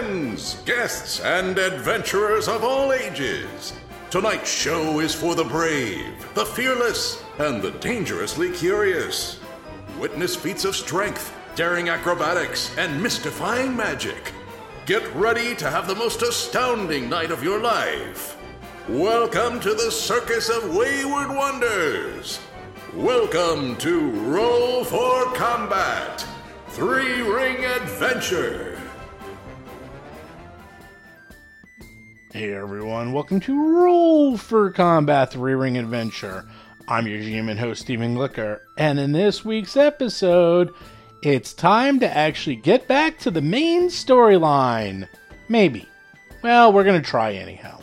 friends, guests, and adventurers of all ages. Tonight's show is for the brave, the fearless, and the dangerously curious. Witness feats of strength, daring acrobatics, and mystifying magic. Get ready to have the most astounding night of your life. Welcome to the Circus of Wayward Wonders. Welcome to Roll for Combat Three Ring Adventure. Hey everyone, welcome to Roll for Combat 3 Ring Adventure. I'm your GM and host, Stephen Glicker, and in this week's episode, it's time to actually get back to the main storyline. Maybe. Well, we're to try anyhow.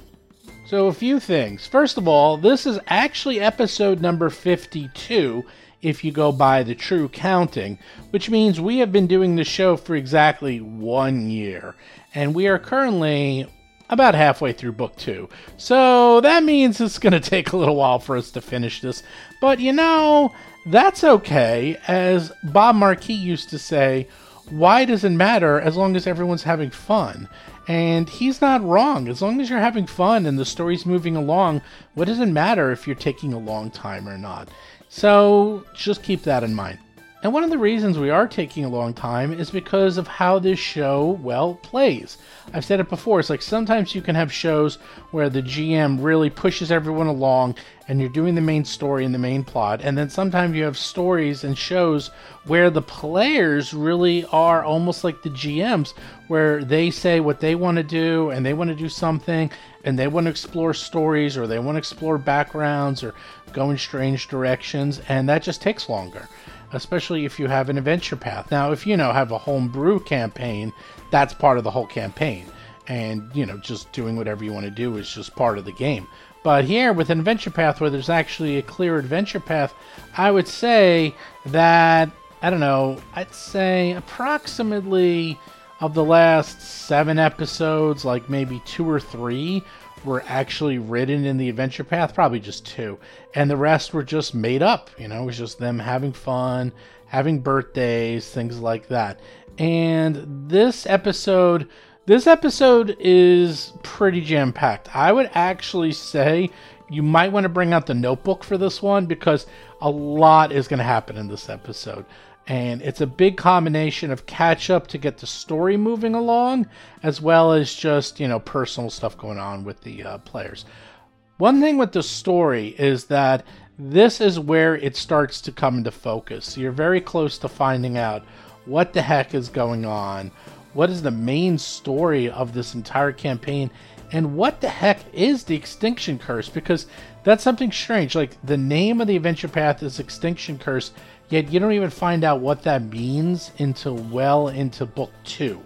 So, a few things. First of all, this is actually episode number 52 if you go by the true counting, which means we have been doing the show for exactly one year. And we are currently about halfway through book two. So that means it's going to take a little while for us to finish this. But you know, that's okay. As Bob Marquis used to say, why does it matter as long as everyone's having fun? And he's not wrong. As long as you're having fun and the story's moving along, what does it matter if you're taking a long time or not? So just keep that in mind. And one of the reasons we are taking a long time is because of how this show, well, plays. I've said it before, it's like sometimes you can have shows where the GM really pushes everyone along and you're doing the main story and the main plot, and then sometimes you have stories and shows where the players really are almost like the GMs, where they say what they want to do and they want to do something and they want to explore stories or they want to explore backgrounds or go in strange directions, and that just takes longer especially if you have an adventure path. Now, if you know have a homebrew campaign, that's part of the whole campaign, and you know just doing whatever you want to do is just part of the game. But here with an adventure path where there's actually a clear adventure path, I would say that I don't know, I'd say approximately of the last seven episodes, like maybe two or three were actually written in the adventure path, probably just two. And the rest were just made up. You know, it was just them having fun, having birthdays, things like that. And this episode, this episode is pretty jam packed. I would actually say you might want to bring out the notebook for this one because a lot is going to happen in this episode and it's a big combination of catch up to get the story moving along as well as just you know personal stuff going on with the uh, players. One thing with the story is that this is where it starts to come into focus. You're very close to finding out what the heck is going on what is the main story of this entire campaign and what the heck is the extinction curse? Because that's something strange. Like the name of the adventure path is extinction curse Yet you don't even find out what that means until well into book two.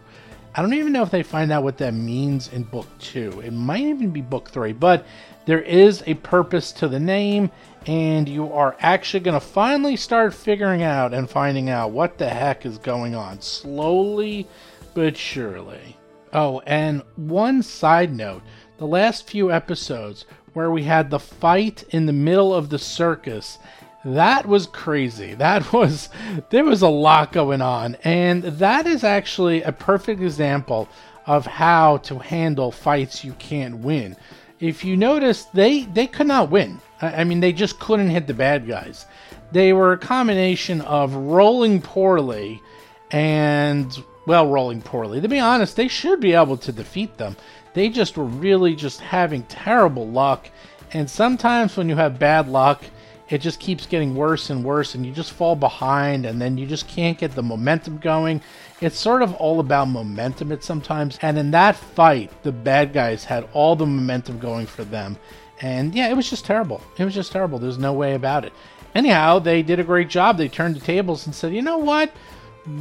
I don't even know if they find out what that means in book two. It might even be book three, but there is a purpose to the name, and you are actually going to finally start figuring out and finding out what the heck is going on slowly but surely. Oh, and one side note the last few episodes where we had the fight in the middle of the circus that was crazy. That was there was a lot going on, and that is actually a perfect example of how to handle fights you can't win. If you notice, they they could not win. I mean, they just couldn't hit the bad guys. They were a combination of rolling poorly and well, rolling poorly. To be honest, they should be able to defeat them. They just were really just having terrible luck. And sometimes when you have bad luck, it just keeps getting worse and worse and you just fall behind and then you just can't get the momentum going. It's sort of all about momentum at sometimes and in that fight the bad guys had all the momentum going for them. And yeah it was just terrible. It was just terrible. There's no way about it. Anyhow they did a great job. They turned the tables and said you know what?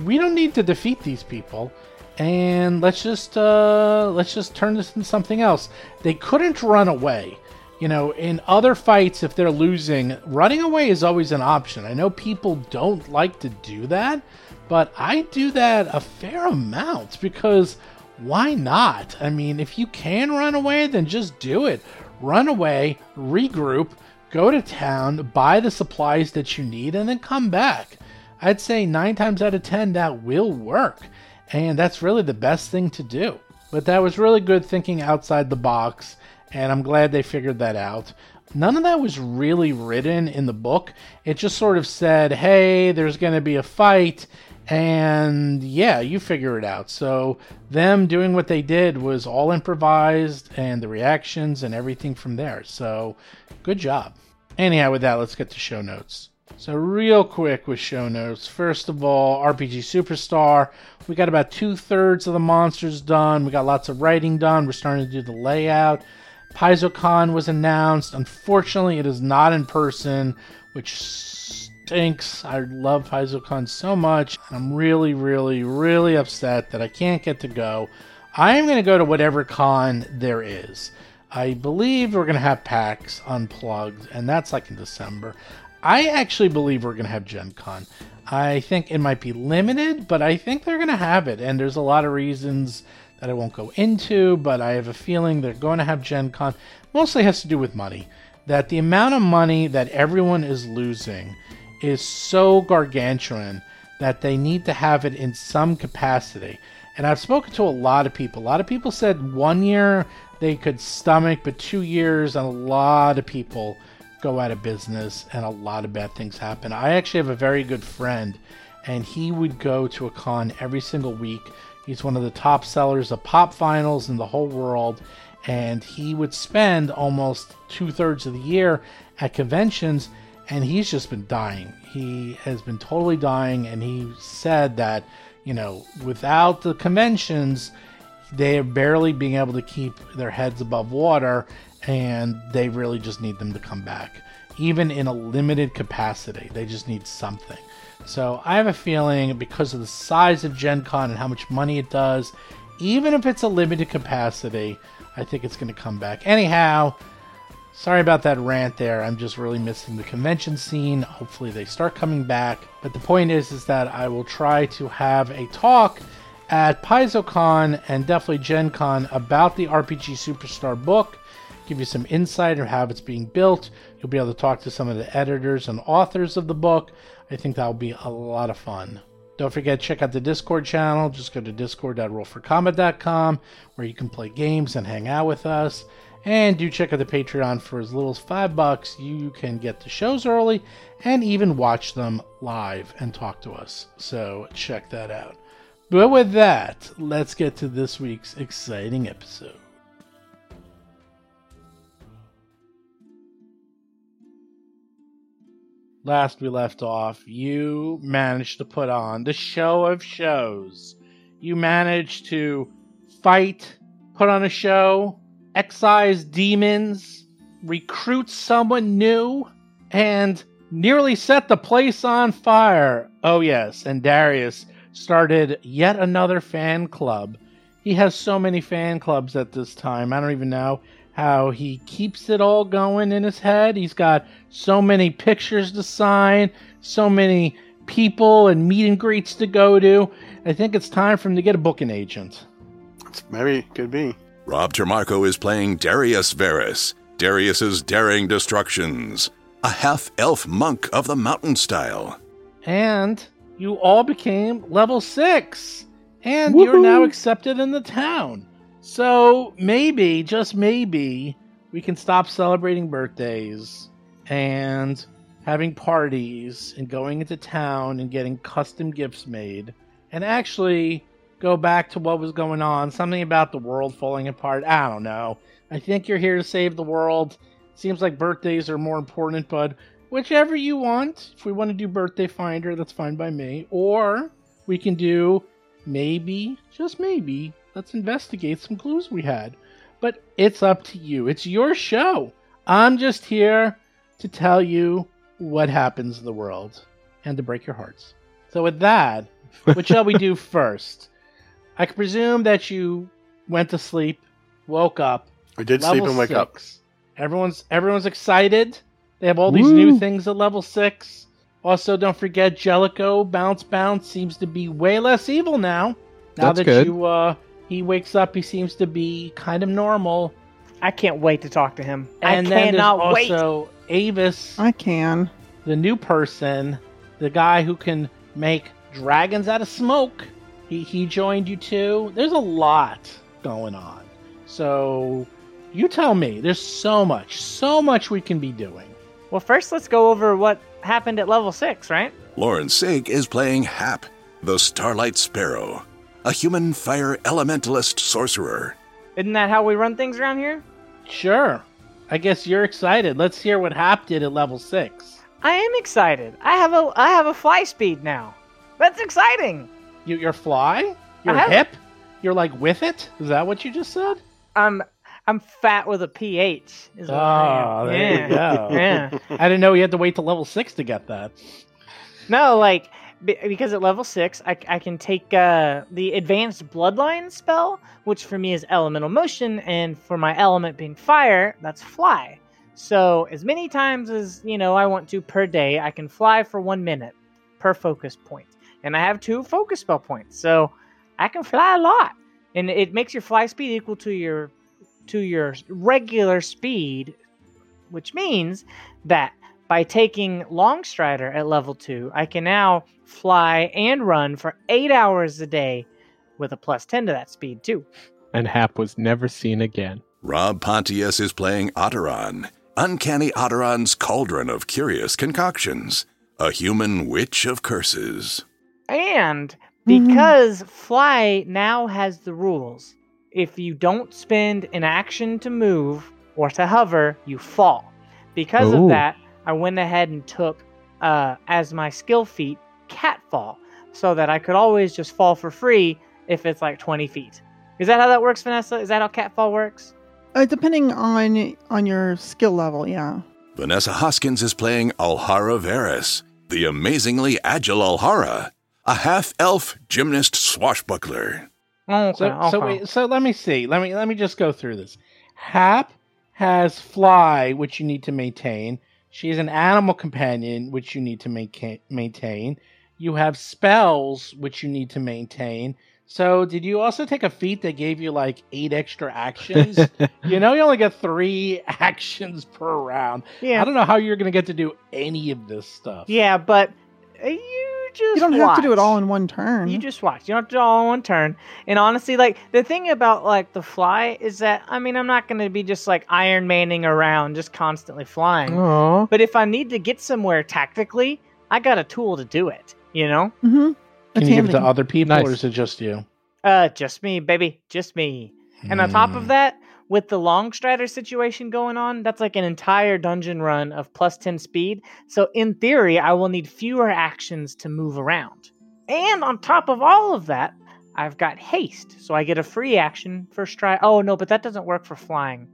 We don't need to defeat these people and let's just uh, let's just turn this into something else. They couldn't run away you know, in other fights, if they're losing, running away is always an option. I know people don't like to do that, but I do that a fair amount because why not? I mean, if you can run away, then just do it. Run away, regroup, go to town, buy the supplies that you need, and then come back. I'd say nine times out of ten that will work, and that's really the best thing to do. But that was really good thinking outside the box, and I'm glad they figured that out. None of that was really written in the book. It just sort of said, hey, there's going to be a fight, and yeah, you figure it out. So, them doing what they did was all improvised, and the reactions and everything from there. So, good job. Anyhow, with that, let's get to show notes. So, real quick with show notes. First of all, RPG Superstar. We got about two thirds of the monsters done. We got lots of writing done. We're starting to do the layout. PaizoCon was announced. Unfortunately, it is not in person, which stinks. I love PaizoCon so much. I'm really, really, really upset that I can't get to go. I am going to go to whatever con there is. I believe we're going to have PAX unplugged, and that's like in December. I actually believe we're going to have Gen Con. I think it might be limited, but I think they're going to have it, and there's a lot of reasons that I won't go into, but I have a feeling they're going to have Gen Con. Mostly has to do with money. That the amount of money that everyone is losing is so gargantuan that they need to have it in some capacity. And I've spoken to a lot of people. A lot of people said one year they could stomach, but two years, and a lot of people go out of business and a lot of bad things happen. I actually have a very good friend, and he would go to a con every single week He's one of the top sellers of pop vinyls in the whole world, and he would spend almost two thirds of the year at conventions, and he's just been dying. He has been totally dying, and he said that, you know, without the conventions, they are barely being able to keep their heads above water, and they really just need them to come back. Even in a limited capacity, they just need something. So I have a feeling because of the size of Gen Con and how much money it does, even if it's a limited capacity, I think it's going to come back. Anyhow, sorry about that rant there. I'm just really missing the convention scene. Hopefully they start coming back. But the point is is that I will try to have a talk at PaizoCon and definitely Gen Con about the RPG Superstar book give you some insight on how it's being built. You'll be able to talk to some of the editors and authors of the book. I think that'll be a lot of fun. Don't forget check out the Discord channel. Just go to discord.rollforcombat.com where you can play games and hang out with us. And do check out the Patreon for as little as five bucks. You can get the shows early and even watch them live and talk to us. So check that out. But with that, let's get to this week's exciting episode. Last we left off, you managed to put on the show of shows. You managed to fight, put on a show, excise demons, recruit someone new, and nearly set the place on fire. Oh, yes, and Darius started yet another fan club. He has so many fan clubs at this time. I don't even know how he keeps it all going in his head. He's got so many pictures to sign, so many people and meet and greets to go to. I think it's time for him to get a booking agent. It's maybe could be. Rob Trimarco is playing Darius Varus, Darius's daring destructions, a half elf monk of the mountain style. And you all became level six, and Woo-hoo! you're now accepted in the town. So maybe, just maybe, we can stop celebrating birthdays and having parties and going into town and getting custom gifts made and actually go back to what was going on. Something about the world falling apart. I don't know. I think you're here to save the world. Seems like birthdays are more important, but whichever you want. If we want to do Birthday Finder, that's fine by me. Or we can do maybe, just maybe, Let's investigate some clues we had. But it's up to you. It's your show. I'm just here to tell you what happens in the world and to break your hearts. So, with that, what shall we do first? I can presume that you went to sleep, woke up. I did sleep and wake up. Everyone's everyone's excited. They have all these Woo. new things at level six. Also, don't forget Jellicoe Bounce Bounce seems to be way less evil now. Now That's that good. you uh, he wakes up. He seems to be kind of normal. I can't wait to talk to him. And I then cannot there's also wait. Avis. I can. The new person, the guy who can make dragons out of smoke. He he joined you too. There's a lot going on. So you tell me. There's so much, so much we can be doing. Well, first let's go over what happened at level six, right? Lauren Sig is playing Hap, the Starlight Sparrow, a human fire elementalist sorcerer. Isn't that how we run things around here? Sure. I guess you're excited. Let's hear what Hap did at level six. I am excited. I have a I have a fly speed now. That's exciting. You you're fly? You're have- hip? You're like with it? Is that what you just said? I'm I'm fat with a pH. Is what Oh, I ah, am. there yeah. you go. Yeah. I didn't know you had to wait to level six to get that. No, like be- because at level six, I, I can take uh, the advanced bloodline spell, which for me is elemental motion, and for my element being fire, that's fly. So as many times as you know I want to per day, I can fly for one minute per focus point, and I have two focus spell points, so I can fly a lot, and it makes your fly speed equal to your to your regular speed, which means that by taking Longstrider at level 2, I can now fly and run for 8 hours a day with a plus 10 to that speed, too. And Hap was never seen again. Rob Pontius is playing Otteron, Uncanny Otteron's cauldron of curious concoctions, a human witch of curses. And because Fly now has the rules, if you don't spend an action to move or to hover, you fall. Because Ooh. of that, I went ahead and took uh, as my skill feat Catfall, so that I could always just fall for free if it's like 20 feet. Is that how that works, Vanessa? Is that how Catfall works? Uh, depending on on your skill level, yeah. Vanessa Hoskins is playing Alhara Varus, the amazingly agile Alhara, a half elf gymnast swashbuckler. Okay, So, so, wait, so let me see. Let me let me just go through this. Hap has fly, which you need to maintain. She is an animal companion, which you need to mainca- maintain. You have spells, which you need to maintain. So, did you also take a feat that gave you like eight extra actions? you know, you only get three actions per round. yeah, I don't know how you're going to get to do any of this stuff. yeah, but uh, you just You don't have to do it all in one turn. You just watch. You don't have to do it all in one turn. And honestly, like the thing about like the fly is that I mean I'm not gonna be just like Iron Manning around, just constantly flying. Aww. But if I need to get somewhere tactically, I got a tool to do it. You know? Mm-hmm. Can you give it to other people, Nice. or is it just you? Uh, just me, baby, just me. And on top Hmm. of that, with the long strider situation going on, that's like an entire dungeon run of plus 10 speed. So, in theory, I will need fewer actions to move around. And on top of all of that, I've got haste. So, I get a free action for stride. Oh, no, but that doesn't work for flying.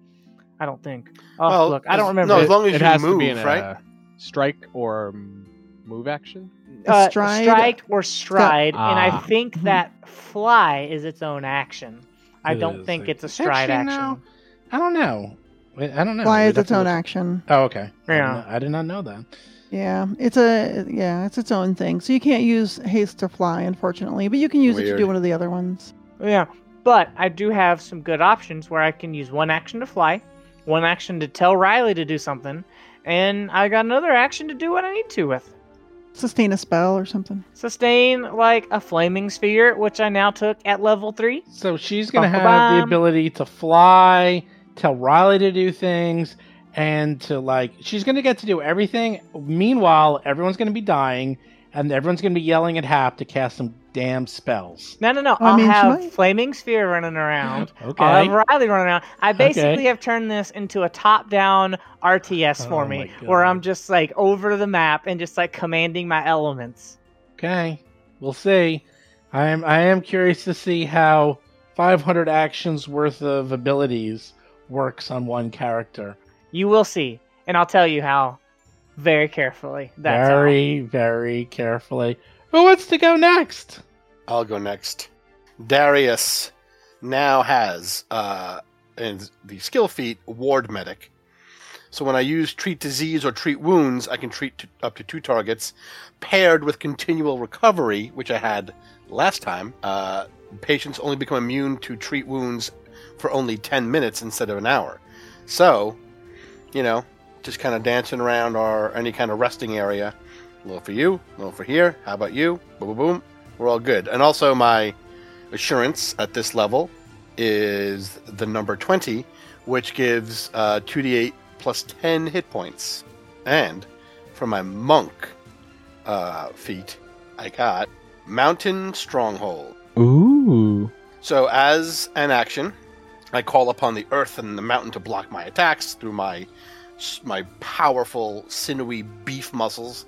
I don't think. Oh, Well, look, I don't remember. no, as long as it you has move, to be in right? a strike or mm, move action. Uh, stride- strike or stride. and I Ah. think Mhm. that fly is its own action. I It don't is, think like- it's a stride Actually, action. no. I don't know. Wait, I don't know. Fly We'd is its own look- action. Oh, okay. I did Yeah. not- I did not know that. Yeah, it's a yeah, it's its own thing. So you can't use haste to fly, unfortunately, but you can use it to do one of the other ones. Yeah, but I do have some good options where I can use one action to fly, one action to tell Riley to do something, and I got another action to do what I need to with. Sustain a spell or something. Sustain like a flaming sphere, which I now took at level three. So she's going to Bum, have bum, the ability to fly, tell Riley to do things, and to like, she's going to get to do everything. Meanwhile, everyone's going to be dying, and everyone's going to be yelling at Hap to cast some damn spells. No, no, no. I I'll mean, have might- flaming sphere running around. Okay. I'll have Riley running around. I basically Okay. have turned this into a top-down RTS oh for Oh me, where I'm just like over the map and just like commanding my elements. Okay, we'll see. I am I am curious to see how 500 actions worth of abilities works on one character. You will see, and I'll tell you how very carefully. That's how. very very carefully. Who wants to go next? I'll go next. Darius now has uh, in the skill feat Ward Medic. So when I use Treat Disease or Treat Wounds, I can treat t- up to two targets, paired with Continual Recovery, which I had last time. Uh, patients only become immune to treat wounds for only 10 minutes instead of an hour. So, you know, just kind of dancing around or any kind of resting area. A little for you, a little for here. How about you? Boom, boom, boom. We're all good. And also my assurance at this level is the number 20, which gives uh, 2d8 plus 10 hit points. And for my monk uh, feat, I got Mountain Stronghold. Ooh. So, as an action, I call upon the earth and the mountain to block my attacks through my my powerful, sinewy beef muscles.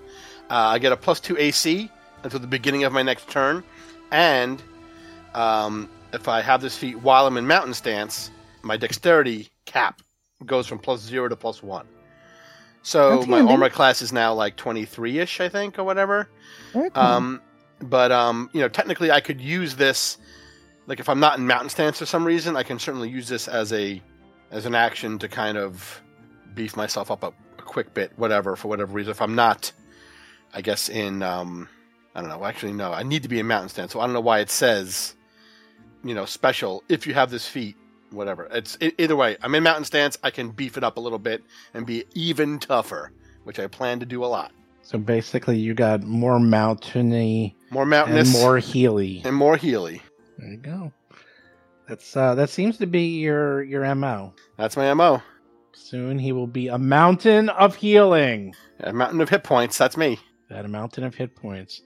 Uh, I get a plus two AC until the beginning of my next turn, and um, if I have this feat while I'm in mountain stance, my dexterity cap goes from plus zero to plus one. So my armor class is now like twenty three ish, I think, or whatever. Um, but um, you know, technically, I could use this. Like, if I'm not in mountain stance for some reason, I can certainly use this as a as an action to kind of beef myself up a, a quick bit, whatever, for whatever reason. If I'm not, I guess in um, I don't know. Actually, no, I need to be in mountain stance, so I don't know why it says, you know, special if you have this feat, whatever. It's either way. I'm in mountain stance. I can beef it up a little bit and be even tougher, which I plan to do a lot. So basically, you got more mountainy More and mountainous more healy. and more healy. There you go. That's uh, that seems to be your your mo. That's my mo. Soon he will be a mountain of healing. A mountain of hit points. That's me. That a mountain of hit points.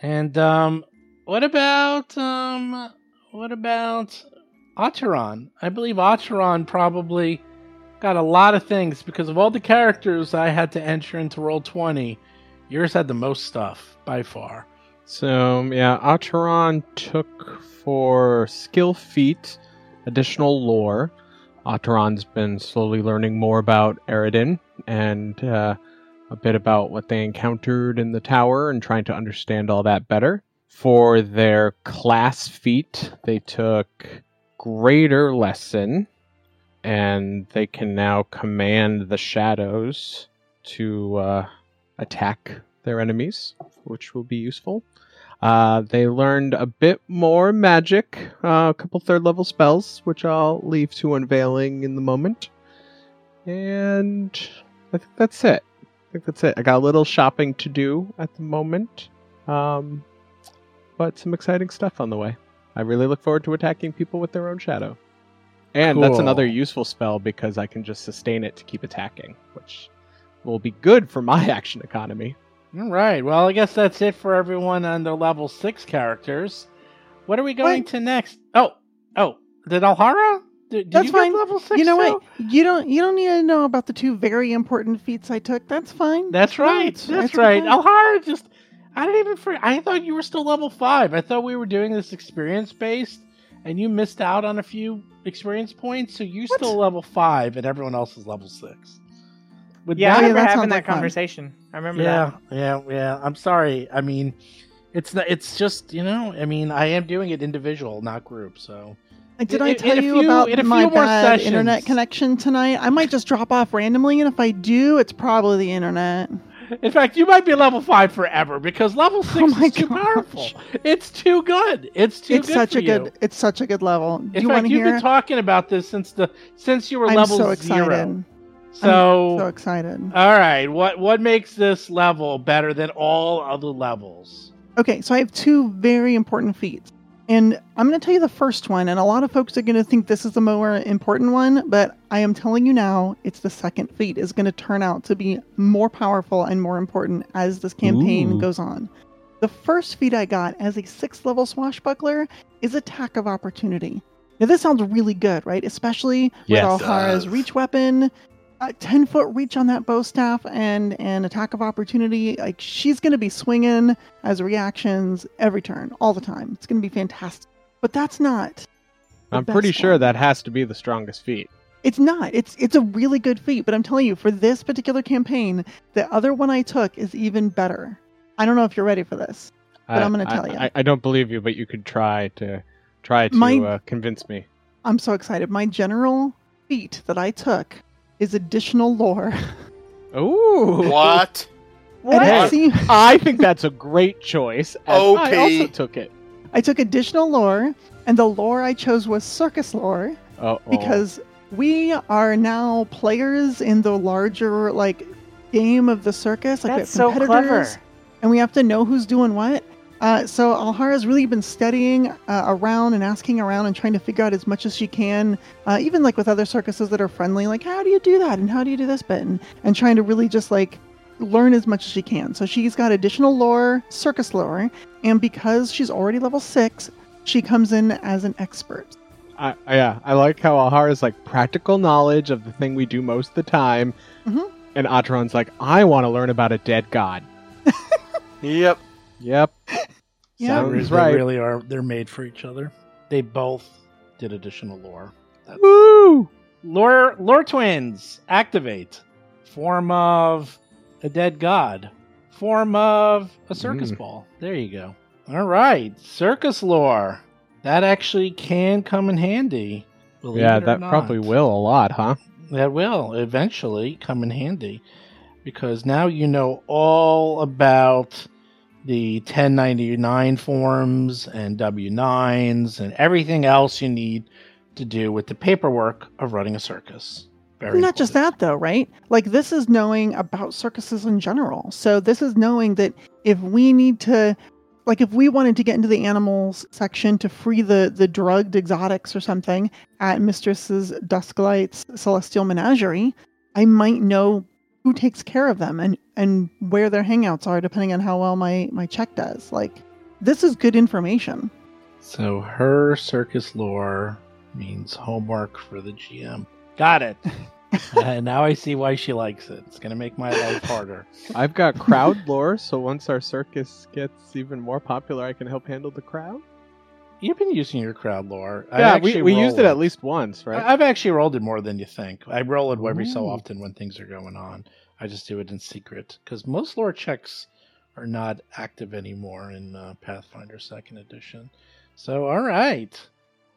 And um, what about um, what about Acheron? I believe Acheron probably got a lot of things because of all the characters I had to enter into roll twenty. Yours had the most stuff by far. So yeah, Acheron took for skill feat additional lore. Acheron's been slowly learning more about Aroden and uh, a bit about what they encountered in the tower and trying to understand all that better. For their class feat, they took greater lesson and they can now command the shadows to uh, attack their enemies, which will be useful. Uh, they learned a bit more magic, uh, a couple third level spells, which I'll leave to unveiling in the moment. And I think that's it. I think that's it. I got a little shopping to do at the moment, um, but some exciting stuff on the way. I really look forward to attacking people with their own shadow. And that's another useful spell because I can just sustain it to keep attacking, which will be good for my action economy. All right. Well, I guess that's it for everyone on the level six characters. What are we going Wait. to next? Oh, oh, did Alhara? Did, did That's you fine. level six? you know what? You don't. You don't need to know about the two very important feats I took. That's fine. That's right. It's- That's right. Alhara just. I didn't even. For, I thought you were still level five. I thought we were doing this experience based, and you missed out on a few experience points, so you're still level five, and everyone else is level six. With Yeah, I Oh, yeah, that having that like fun. conversation. I remember yeah, that. yeah, yeah. I'm sorry. I mean, it's not. It's just you know. I mean, I am doing it individual, not group. So Did In- I tell a you few- about in my few more bad internet connection tonight? I might just drop off randomly, and if I do, it's probably the internet. In fact, you might be level five forever because level oh six Oh is too gosh. powerful. It's too good. It's too it's good such for a good. you. It's such a good level. Do In you fact, you've hear? been talking about this since the since you were I'm level so excited. zero. So, so excited. all right, what what makes this level better than all other levels? Okay, so I have two very important feats. And I'm going to tell you the first one, and a lot of folks are going to think this is the more important one, but I am telling you now, it's the second feat is going to turn out to be more powerful and more important as this campaign Ooh. goes on. The first feat I got as a sixth level swashbuckler is Attack of Opportunity. Now, this sounds really good, right? Especially with Yes. Alhara's does. reach weapon, a 10 foot reach on that bow staff, and an Attack of Opportunity. Like, she's going to be swinging as reactions every turn, all the time. It's going to be fantastic. But that's not. I'm pretty sure one. that has to be the strongest feat. It's not. It's it's a really good feat, but I'm telling you, for this particular campaign, the other one I took is even better. I don't know if you're ready for this. But I, I'm gonna I- tell ya. I, I don't believe you, but you could try to try to My- uh, convince me. I'm so excited. My general feat that I took is additional lore. Ooh, What? And Hey. it I think that's a great choice. and OP. I also took it. I took additional lore, and the lore I chose was circus lore Oh, because we are now players in the larger like game of the circus. Like That's we have so competitors, clever. and we have to know who's doing what. Uh, so Alhara's really been studying uh, around and asking around and trying to figure out as much as she can, uh, even like with other circuses that are friendly, like how do you do that and how do you do this bit, and, and trying to really just like learn as much as she can. So she's got additional lore, circus lore, and because she's already level six, she comes in as an expert. I, yeah, I like how Alhara's like practical knowledge of the thing we do most of the time, Mhm. and Atron's like, I want to learn about a dead god. Yep. Yep. Yeah. Sounds They- they right. really are. They're made for each other. They both did additional lore. That's- Woo! lore, lore twins activate. Form of a dead god. Form of a circus Mm. ball. There you go. All right, circus lore. That actually can come in handy. Yeah, that not. probably will a lot, huh? That will eventually come in handy because now you know all about the 1099 forms and W9s and everything else you need to do with the paperwork of running a circus. Very Not just that, though, right? Like, this is knowing about circuses in general. So, this is knowing that if we need to, like, if we wanted to get into the animals section to free the, the drugged exotics or something at Mistress's Dusklight's Celestial Menagerie, I might know who takes care of them and, and where their hangouts are, depending on how well my, my check does. Like, this is good information. So her circus lore means homework for the GM. Got it. and uh, now I see why she likes it. It's gonna make my life harder. I've got crowd lore, so once our circus gets even more popular, I can help handle the crowd. You've been using your crowd lore. Yeah, we, we used roll it at least once, right? I- I've actually rolled it more than you think. I roll it every so often when things are going on. I just do it in secret because most lore checks are not active anymore in uh, Pathfinder Second Edition. So, all right,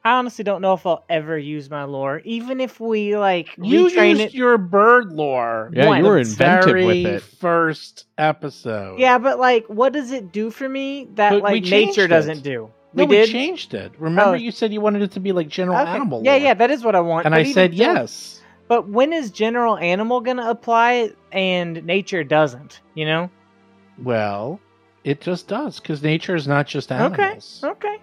I honestly don't know if I'll ever use my lore, even if we like you retrain used it. your bird lore. Yeah, One, you were the inventive very with it. First episode. Yeah, but like, what does it do for me that But like nature it. doesn't do? No, we we, did. changed it. Remember, Oh. you said you wanted it to be like general Okay. animal. Yeah, lore. yeah, that is what I want. and but I said still- yes. But when is general animal gonna apply and nature doesn't? You know? Well, it just does because nature is not just animals. Okay. Okay.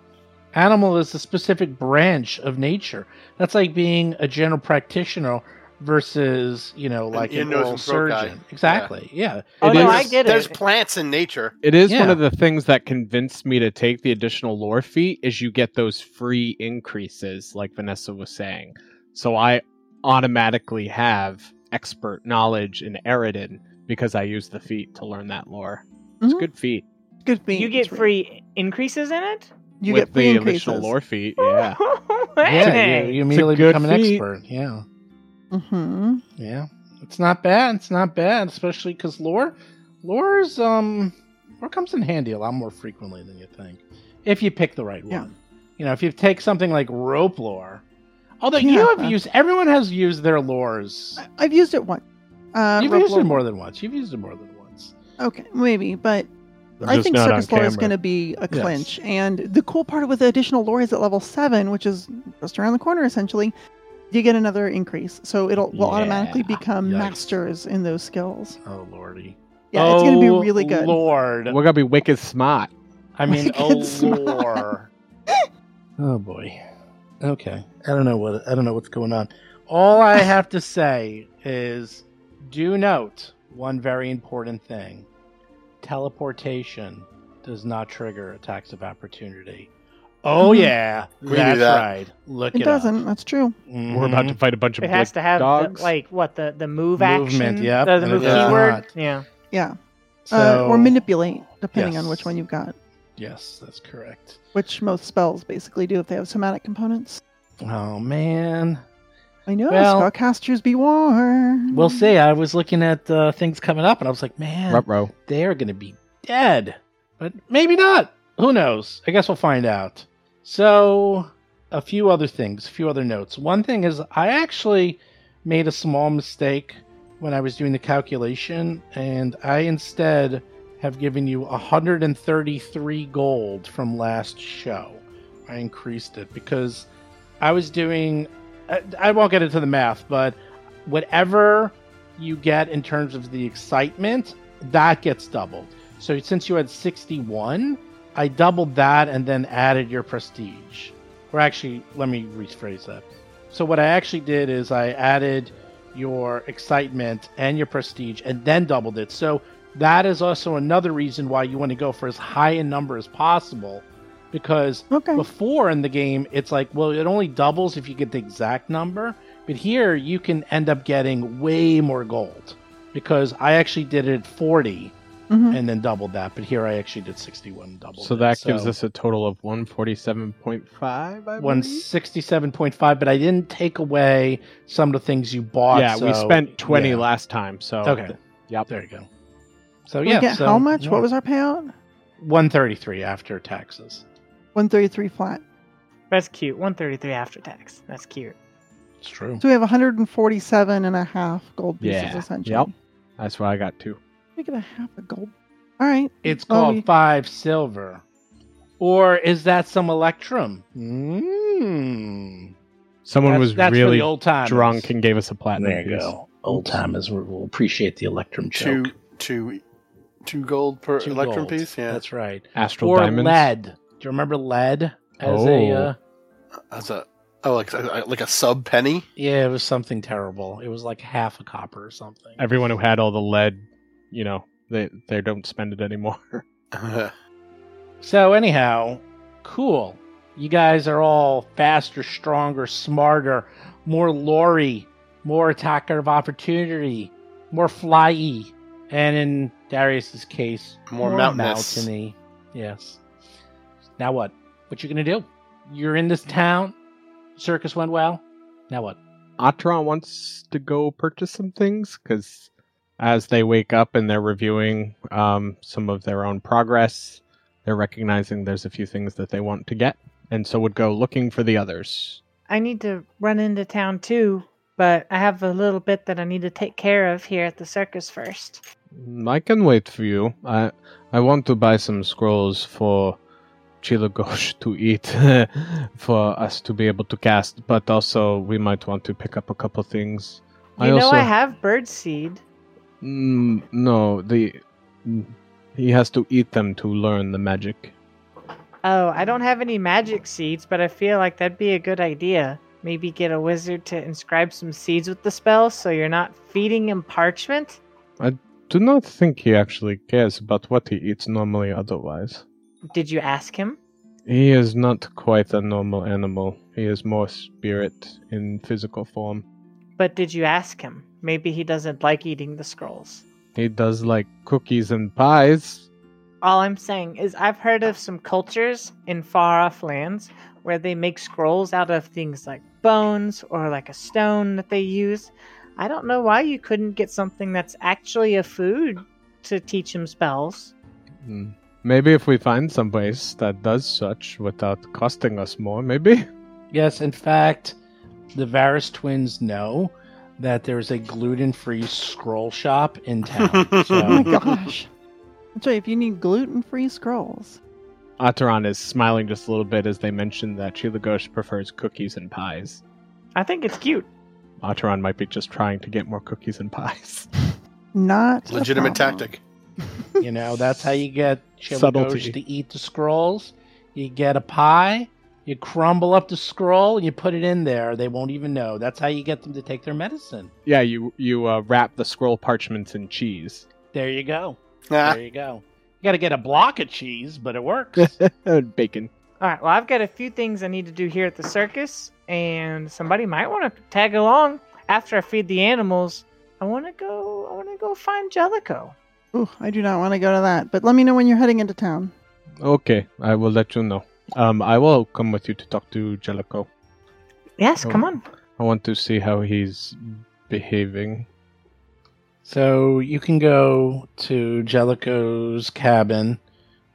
Animal is a specific branch of nature. That's like being a general practitioner versus, you know, like ear, an nose, oral guy. surgeon. Exactly. Yeah. Oh It no, is- I get it. There's plants in nature. It is one of the things that convinced me to take the additional lore feat is you get those free increases, like Vanessa was saying. So I automatically have expert knowledge in Aroden because I use the feat to learn that lore. It's a Mhm. good feat. Good feat. You get It's re- free increases in it. You With get free the increases. additional lore feat, yeah. Yeah. You, you immediately good become an expert. Yeah. Hmm Yeah. It's not bad. It's not bad, especially because lore, lore's, um, lore comes in handy a lot more frequently than you think. If you pick the right one. Yeah. You know, if you take something like rope lore, although you Yeah. have used, everyone has used their lores. I- I've used it once. Uh, You've rope used it more than once. You've used it more than once. Okay, maybe, but I think not circus lore is going to be a Yes. clinch. And the cool part with the additional lore is at level seven, which is just around the corner, essentially, you get another increase. So it'll will automatically become Yikes. masters in those skills. Oh lordy. Yeah, it's going to be Oh, really good. Lord. We're gonna be wicked smart. I mean, Wicked oh smart. lord. oh boy. Okay. I don't know what I don't know what's going on. All I have to say is do note one very important thing. Teleportation does not trigger attacks of opportunity. Oh Mhm. yeah, We knew that's that. right. Look at It it, doesn't. That's true. We're about to fight a bunch of It has like, to have the, like what the the move Movement, action. yep, The, the and move it does keyword. not. Yeah. Yeah. So, uh, or manipulate, depending on yes. which one you've got, Yes, that's correct. which most spells basically do if they have somatic components. Oh man. I know, Well- spellcasters be warned. We'll see. I was looking at uh, things coming up, and I was like, man, Ruh-roh. they're going to be dead. But maybe not. Who knows? I guess we'll find out. So, a few other things, a few other notes. One thing is, I actually made a small mistake when I was doing the calculation, and I instead have given you 133 gold from last show. I increased it because I was doing. I, I won't get into the math, but whatever you get in terms of the excitement, that gets doubled. So since you had 61, I doubled that and then added your prestige. Or actually, let me rephrase that. So what I actually did is I added your excitement and your prestige and then doubled it. So that is also another reason why you want to go for as high a number as possible because Okay. before in the game it's like well it only doubles if you get the exact number but here you can end up getting way more gold because i actually did it at 40 Mhm. and then doubled that but here i actually did 61 and doubled So it. that gives us a total of 147.5, 167.5, but i didn't take away some of the things you bought yeah, we spent 20 yeah. last time, so... okay Yep. there you go so We yeah get so, how much? yeah. What was our payout? 133 after taxes 133 flat. That's cute. 133 after tax. That's cute. it's true So we have 147 and a half gold pieces Yeah. essentially. Yep. That's what I got too. We get a half a gold. All right. It's Well, called we- five silver. Or is that some electrum? Mm. Someone That's, was that's really old timers. drunk and gave us a platinum There you piece. go. Old timers will will appreciate the electrum Two, choke. two, two gold per Two electrum gold. piece. Yeah, That's right. Astral or diamonds. lead. Do you remember lead as a? Oh. Uh, as a oh, like like a sub penny. yeah, it was something terrible. It was like half a copper or something. Everyone who had all the lead, you know, they they don't spend it anymore. So anyhow, cool. You guys are all faster, stronger, smarter, more Lori, more attacker of opportunity, more flyy, and in Darius's case, More mountainous. mountainy. Yes. Now what? What you gonna do? You're in this town. Circus went well. Now what? Atron wants to go purchase some things because as they wake up and they're reviewing um, some of their own progress, they're recognizing there's a few things that they want to get, and so would go looking for the others. I need to run into town too, but I have a little bit that I need to take care of here at the circus first. I can wait for you. I I want to buy some scrolls for Chilagosh to eat for us to be able to cast, but also we might want to pick up a couple things. You I know also I have bird seed. Mm, no, the he has to eat them to learn the magic. Oh, I don't have any magic seeds, but I feel like that'd be a good idea. Maybe get a wizard to inscribe some seeds with the spell so you're not feeding him parchment. I do not think he actually cares about what he eats normally otherwise. Did you ask him? He is not quite a normal animal. He is more spirit in physical form. But did you ask him? Maybe he doesn't like eating the scrolls. He does like cookies and pies. All I'm saying is I've heard of some cultures in far off lands where they make scrolls out of things like bones or like a stone that they use. I don't know why you couldn't get something that's actually a food to teach him spells. Hmm. Maybe if we find some place that does such without costing us more, maybe? Yes, in fact, the Varus twins know that there's a gluten-free scroll shop in town. Oh my gosh. That's right. If you need gluten-free scrolls, Ataran is smiling just a little bit as they mention that Chilagosh prefers cookies and pies. I think it's cute. Ataran might be just trying to get more cookies and pies. not Legitimate tactic. you know that's how you get Subtlety. Chilagosh to eat the scrolls. You get a pie, you crumble up the scroll, and you put it in there. They won't even know. That's how you get them to take their medicine. yeah, you you uh, wrap the scroll parchments in cheese. There you go. Ah, There you go. You got to get a block of cheese, but it works. Bacon. All right, well, I've got a few things I need to do here at the circus, and somebody might want to tag along after I feed the animals. I want to go. I want to go find Jellicoe. Ooh, I do not want to go to that. But let me know when you're heading into town. Okay, I will let you know. Um, I will come with you to talk to Jellicoe. Yes, Oh. come on. I want to see how he's behaving. So you can go to Jellicoe's cabin,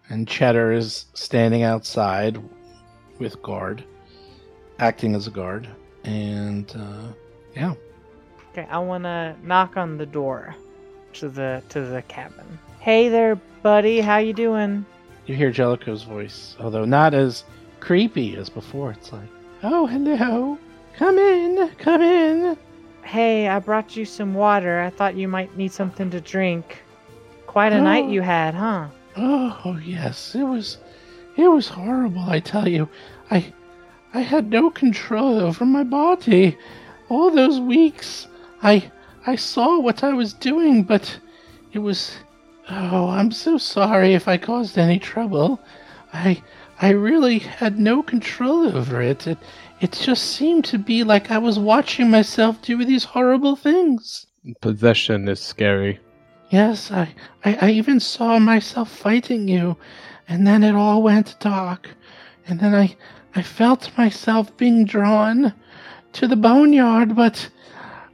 and Cheddar is standing outside with guard, acting as a guard. And uh, yeah, Okay, I want to knock on the door to the to the cabin. Hey there, buddy. How you doing? You hear Jellicoe's voice, although not as creepy as before. It's like, "Oh, hello, come in, come in." Hey, I brought you some water. I thought you might need something to drink. Quite a night Oh. you had, huh? Oh, yes, it was. it was horrible, I tell you. I I had no control over my body. All those weeks I I saw what I was doing, but it was Oh, I'm so sorry if I caused any trouble. I I really had no control over it. It it just seemed to be like I was watching myself do these horrible things. Possession is scary. Yes, I, I, I even saw myself fighting you, and then it all went dark, and then I, I felt myself being drawn to the boneyard, but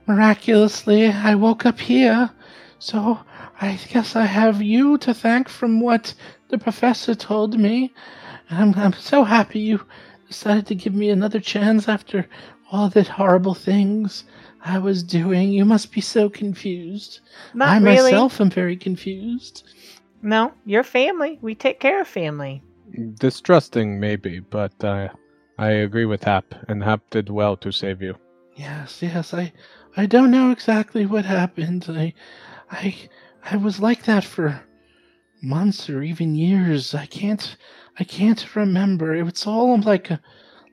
miraculously I woke up here, so I guess I have you to thank from what the professor told me. I'm, I'm so happy you decided to give me another chance after all the horrible things I was doing. You must be so confused. Not I really. myself am very confused. No, your family. We take care of family. Distrusting, maybe, but uh, I agree with Hap, and Hap did well to save you. Yes, yes, I I don't know exactly what happened. I I I was like that for months or even years. I can't I can't remember. It was all like a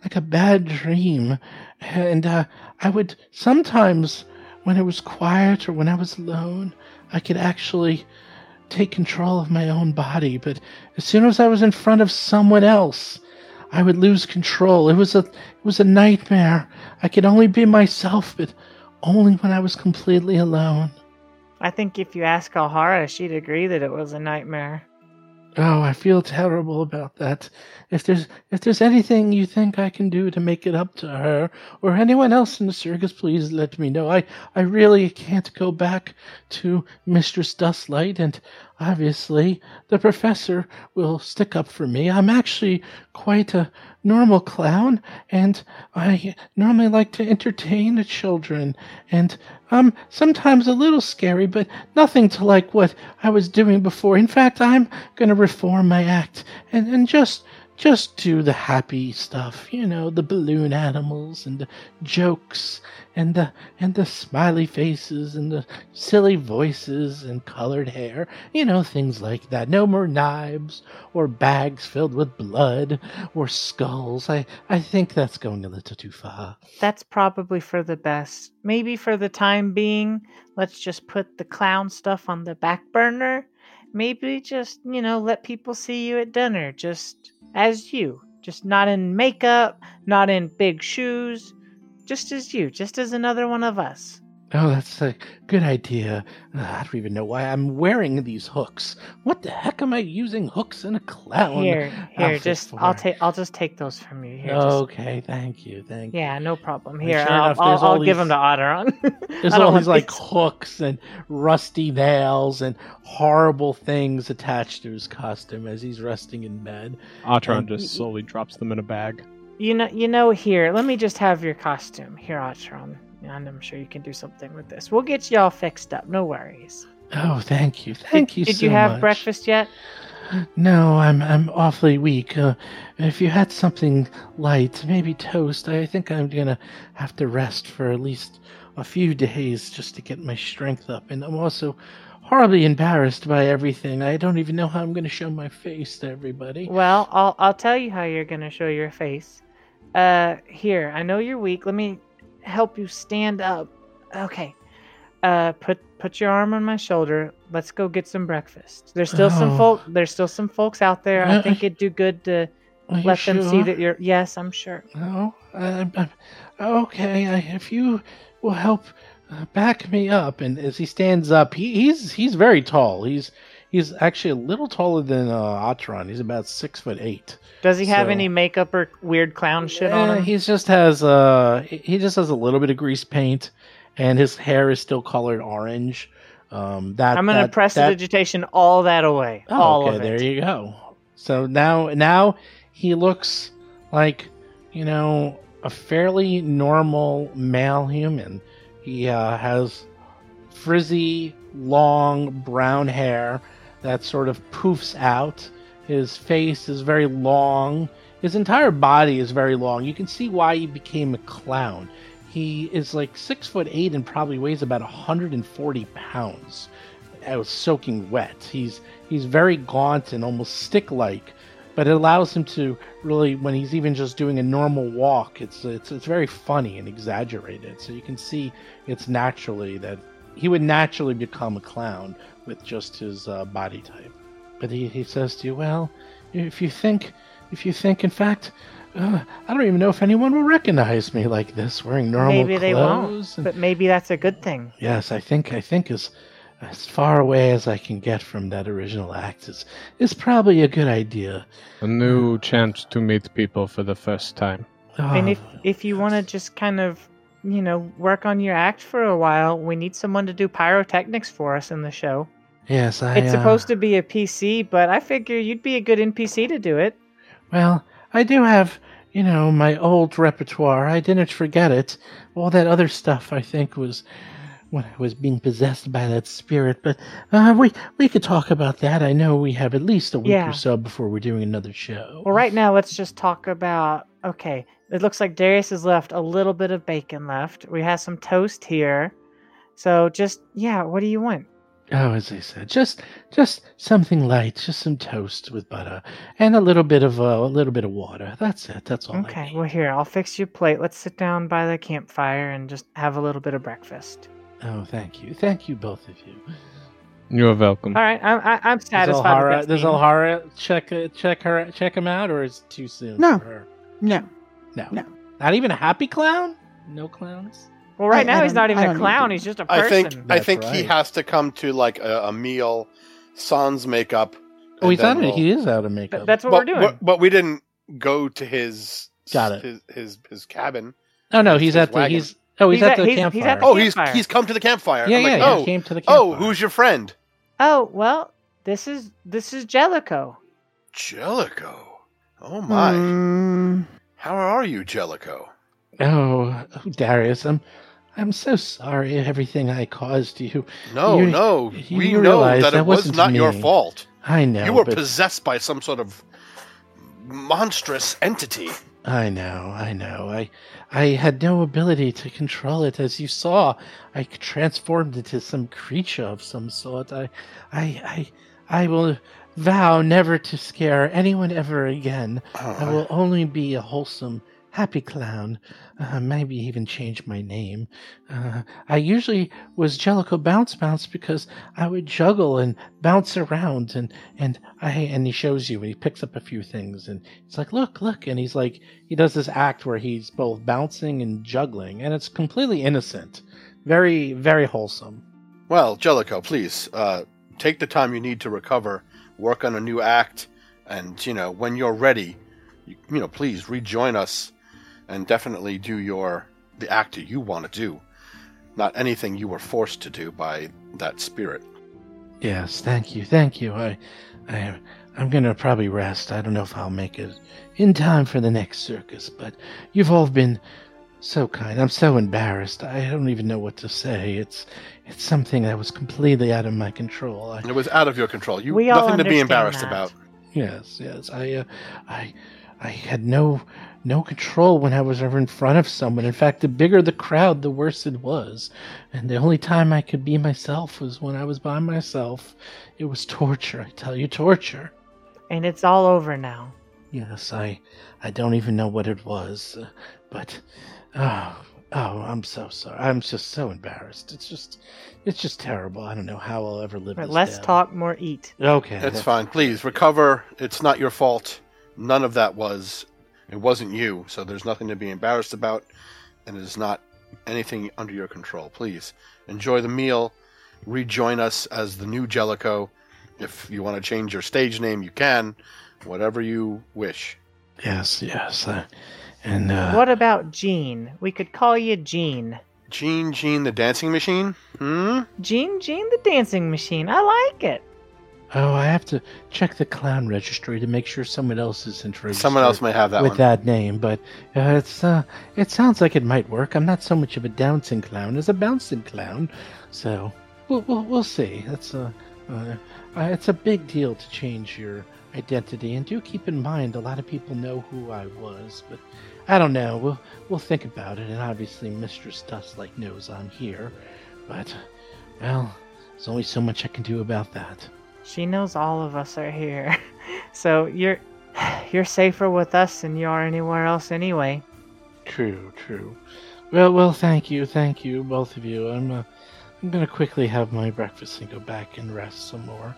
like a bad dream. And uh, I would sometimes when it was quiet or when I was alone, I could actually take control of my own body, but as soon as I was in front of someone else, I would lose control. It was a it was a nightmare. I could only be myself, but only when I was completely alone. I think if you ask Alhara, she'd agree that it was a nightmare. Oh, I feel terrible about that. If there's if there's anything you think I can do to make it up to her or anyone else in the circus, please let me know. I I really can't go back to Mistress Dusklight, and obviously the professor will stick up for me. I'm actually quite a normal clown, and I normally like to entertain the children, and I'm sometimes a little scary, but nothing to like what I was doing before. In fact, I'm gonna reform my act and, and just just do the happy stuff, you know, the balloon animals and the jokes and the and the smiley faces and the silly voices and colored hair, you know, things like that. No more knives or bags filled with blood or skulls. I I think that's going a little too far. That's probably for the best. Maybe for the time being, let's just put the clown stuff on the back burner. Maybe just, you know, let people see you at dinner just as you. Just not in makeup, not in big shoes, just as you, just as another one of us. Oh, that's a good idea. Uh, I don't even know why I'm wearing these hooks. What the heck am I using hooks in a clown? Here, here, outfit just I'll take I'll just take those from you. Here, just- Okay, thank you, thank yeah, no problem. Here, sure I'll, enough, I'll, I'll give them these- to Otteron. There's all these like these. hooks and rusty nails and horrible things attached to his costume as he's resting in bed. Atron Um, just slowly drops them in a bag. You know, you know. Here, let me just have your costume. Here, Otteron, and I'm sure you can do something with this. We'll get you all fixed up. No worries. Oh, thank you, thank did, you Did so you have much. breakfast yet? No, I'm I'm awfully weak. Uh, if you had something light, maybe toast, I think I'm gonna have to rest for at least a few days just to get my strength up. And I'm also horribly embarrassed by everything. I don't even know how I'm gonna show my face to everybody. Well, I'll I'll tell you how you're gonna show your face. Uh, here, I know you're weak. Let me help you stand up. Okay. Uh, put put your arm on my shoulder. Let's go get some breakfast. There's still some Oh. folk. There's still some folks out there. I Uh, think it'd do good to Are let them see that you're. Yes, I'm sure. No, I'm, I'm okay. I, if you will help uh, back me up, and as he stands up, he, he's he's very tall. He's he's actually a little taller than uh, Atron. He's about six foot eight. Does he have any makeup or weird clown shit on Eh, him? He just has uh he- just has a little bit of grease paint, and his hair is still colored orange. Um, that I'm gonna that, press that, digitation all that away. Oh, all okay, of there you go. So now, now he looks like you know a fairly normal male human. He uh, has frizzy, long brown hair that sort of poofs out. His face is very long. His entire body is very long. You can see why he became a clown. He is like six foot eight and probably weighs about 140 pounds. I was soaking wet. He's he's very gaunt and almost stick-like, but it allows him to really, when he's even just doing a normal walk, it's it's it's very funny and exaggerated. So you can see it's naturally that he would naturally become a clown with just his uh, body type. But he, he says to you, well, if you think, if you think, in fact, uh, I don't even know if anyone will recognize me like this, wearing normal Maybe they won't, clothes. and- but maybe that's a good thing. Yes, I think I think as as far away as I can get from that original act is is probably a good idea. A new chance to meet people for the first time. And if if you want to just kind of, you know, work on your act for a while, we need someone to do pyrotechnics for us in the show. yes, I. It's uh, supposed to be a PC, but I figure you'd be a good NPC to do it. Well, I do have, you know, my old repertoire. I didn't forget it. All that other stuff, I think, was when I was being possessed by that spirit. But uh, we we could talk about that. I know we have at least a week Yeah. or so before we're doing another show. Well, right now, let's just talk about. Okay, it looks like Darius has left a little bit of bacon left. We have some toast here. So just yeah, what do you want? Oh, as I said, just just something light, just some toast with butter and a little bit of uh, a little bit of water. That's it. That's all. I Okay, need. well here, I'll fix your plate. Let's sit down by the campfire and just have a little bit of breakfast. Oh, thank you, thank you, both of you. You're welcome. All right, I'm I, I'm Does satisfied. Alhara, with does that Alhara check uh, check her check him out, or is it too soon No. for her? No. No. No. Not even a happy clown? No clowns? Well, right I- I now he's don't- even a clown. He's just a person. I think I That's think he has to come to like a, a meal, sans makeup. Oh, he's then out of we'll- he is out of makeup. Th- that's what but, we're doing. But, but we didn't go to his Got it. his his, his cabin. oh no, his- he's his at the wagon. he's oh he's, He's at, at- the he's- he's campfire. at the Oh, he's campfire. he's come to the campfire. yeah, I'm yeah, like, yeah. oh, he came to the oh, who's your friend? Oh well, this is this is Jellico. Jellico. Oh my. Mm, How are you, Jellico? Oh, oh, Darius, I'm I'm so sorry everything I caused you. No, You- no. you we know that that it was not your fault. I know, you were but possessed by some sort of monstrous entity. I know, I know. I I had no ability to control it as you saw. I transformed into some creature of some sort. I I I I will vow never to scare anyone ever again. I will only be a wholesome, happy clown. Uh, maybe even change my name. Uh, I usually was Jellico Bounce Bounce because I would juggle and bounce around, and and I and he shows you, and he picks up a few things, and it's like, look, look, and he's like, he does this act where he's both bouncing and juggling, and it's completely innocent, very, very wholesome. Well, Jellico, please uh, take the time you need to recover, work on a new act, and you know when you're ready, you, you know please rejoin us, and definitely do your the act that you want to do, not anything you were forced to do by that spirit. Yes, thank you, thank you. I, I, I'm gonna probably rest. I don't know if I'll make it in time for the next circus, but you've all been so kind. I'm so embarrassed. I don't even know what to say. It's, it's something that was completely out of my control. I, it was out of your control. You We all nothing to be embarrassed that. about. yes, yes. I, uh, I, I had no, no control when I was ever in front of someone. In fact, the bigger the crowd, the worse it was. And the only time I could be myself was when I was by myself. It was torture. I tell you, torture. And it's all over now. Yes, I, I don't even know what it was, uh, but, oh, oh, I'm so sorry. I'm just so embarrassed. It's just, it's just terrible. I don't know how I'll ever live Right, this less down. talk, more eat. Okay, It's fine. Please recover. It's not your fault. None of that was. It wasn't you. So there's nothing to be embarrassed about, and it is not anything under your control. Please enjoy the meal. Rejoin us as the new Jellico. If you want to change your stage name, you can. Whatever you wish. Yes, yes, uh, and uh, what about Jean? We could call you Jean. Gene, Gene, the dancing machine. Hmm. Jean, Jean the dancing machine. I like it. Oh, I have to check the clown registry to make sure someone else isn't registered Someone else may have that with one. that name, but uh, it's uh, it sounds like it might work. I'm not so much of a dancing clown as a bouncing clown, so we'll we'll, we'll see. That's a uh, uh, it's a big deal to change your identity, and do keep in mind a lot of people know who I was, but I don't know. We'll we'll think about it, and obviously Mistress Dusklight knows I'm here, but well, there's only so much I can do about that. She knows all of us are here. So you're You're safer with us than you are anywhere else anyway. True, true. Well, well, thank you, thank you, both of you. I'm, uh, I'm gonna quickly have my breakfast and go back and rest some more.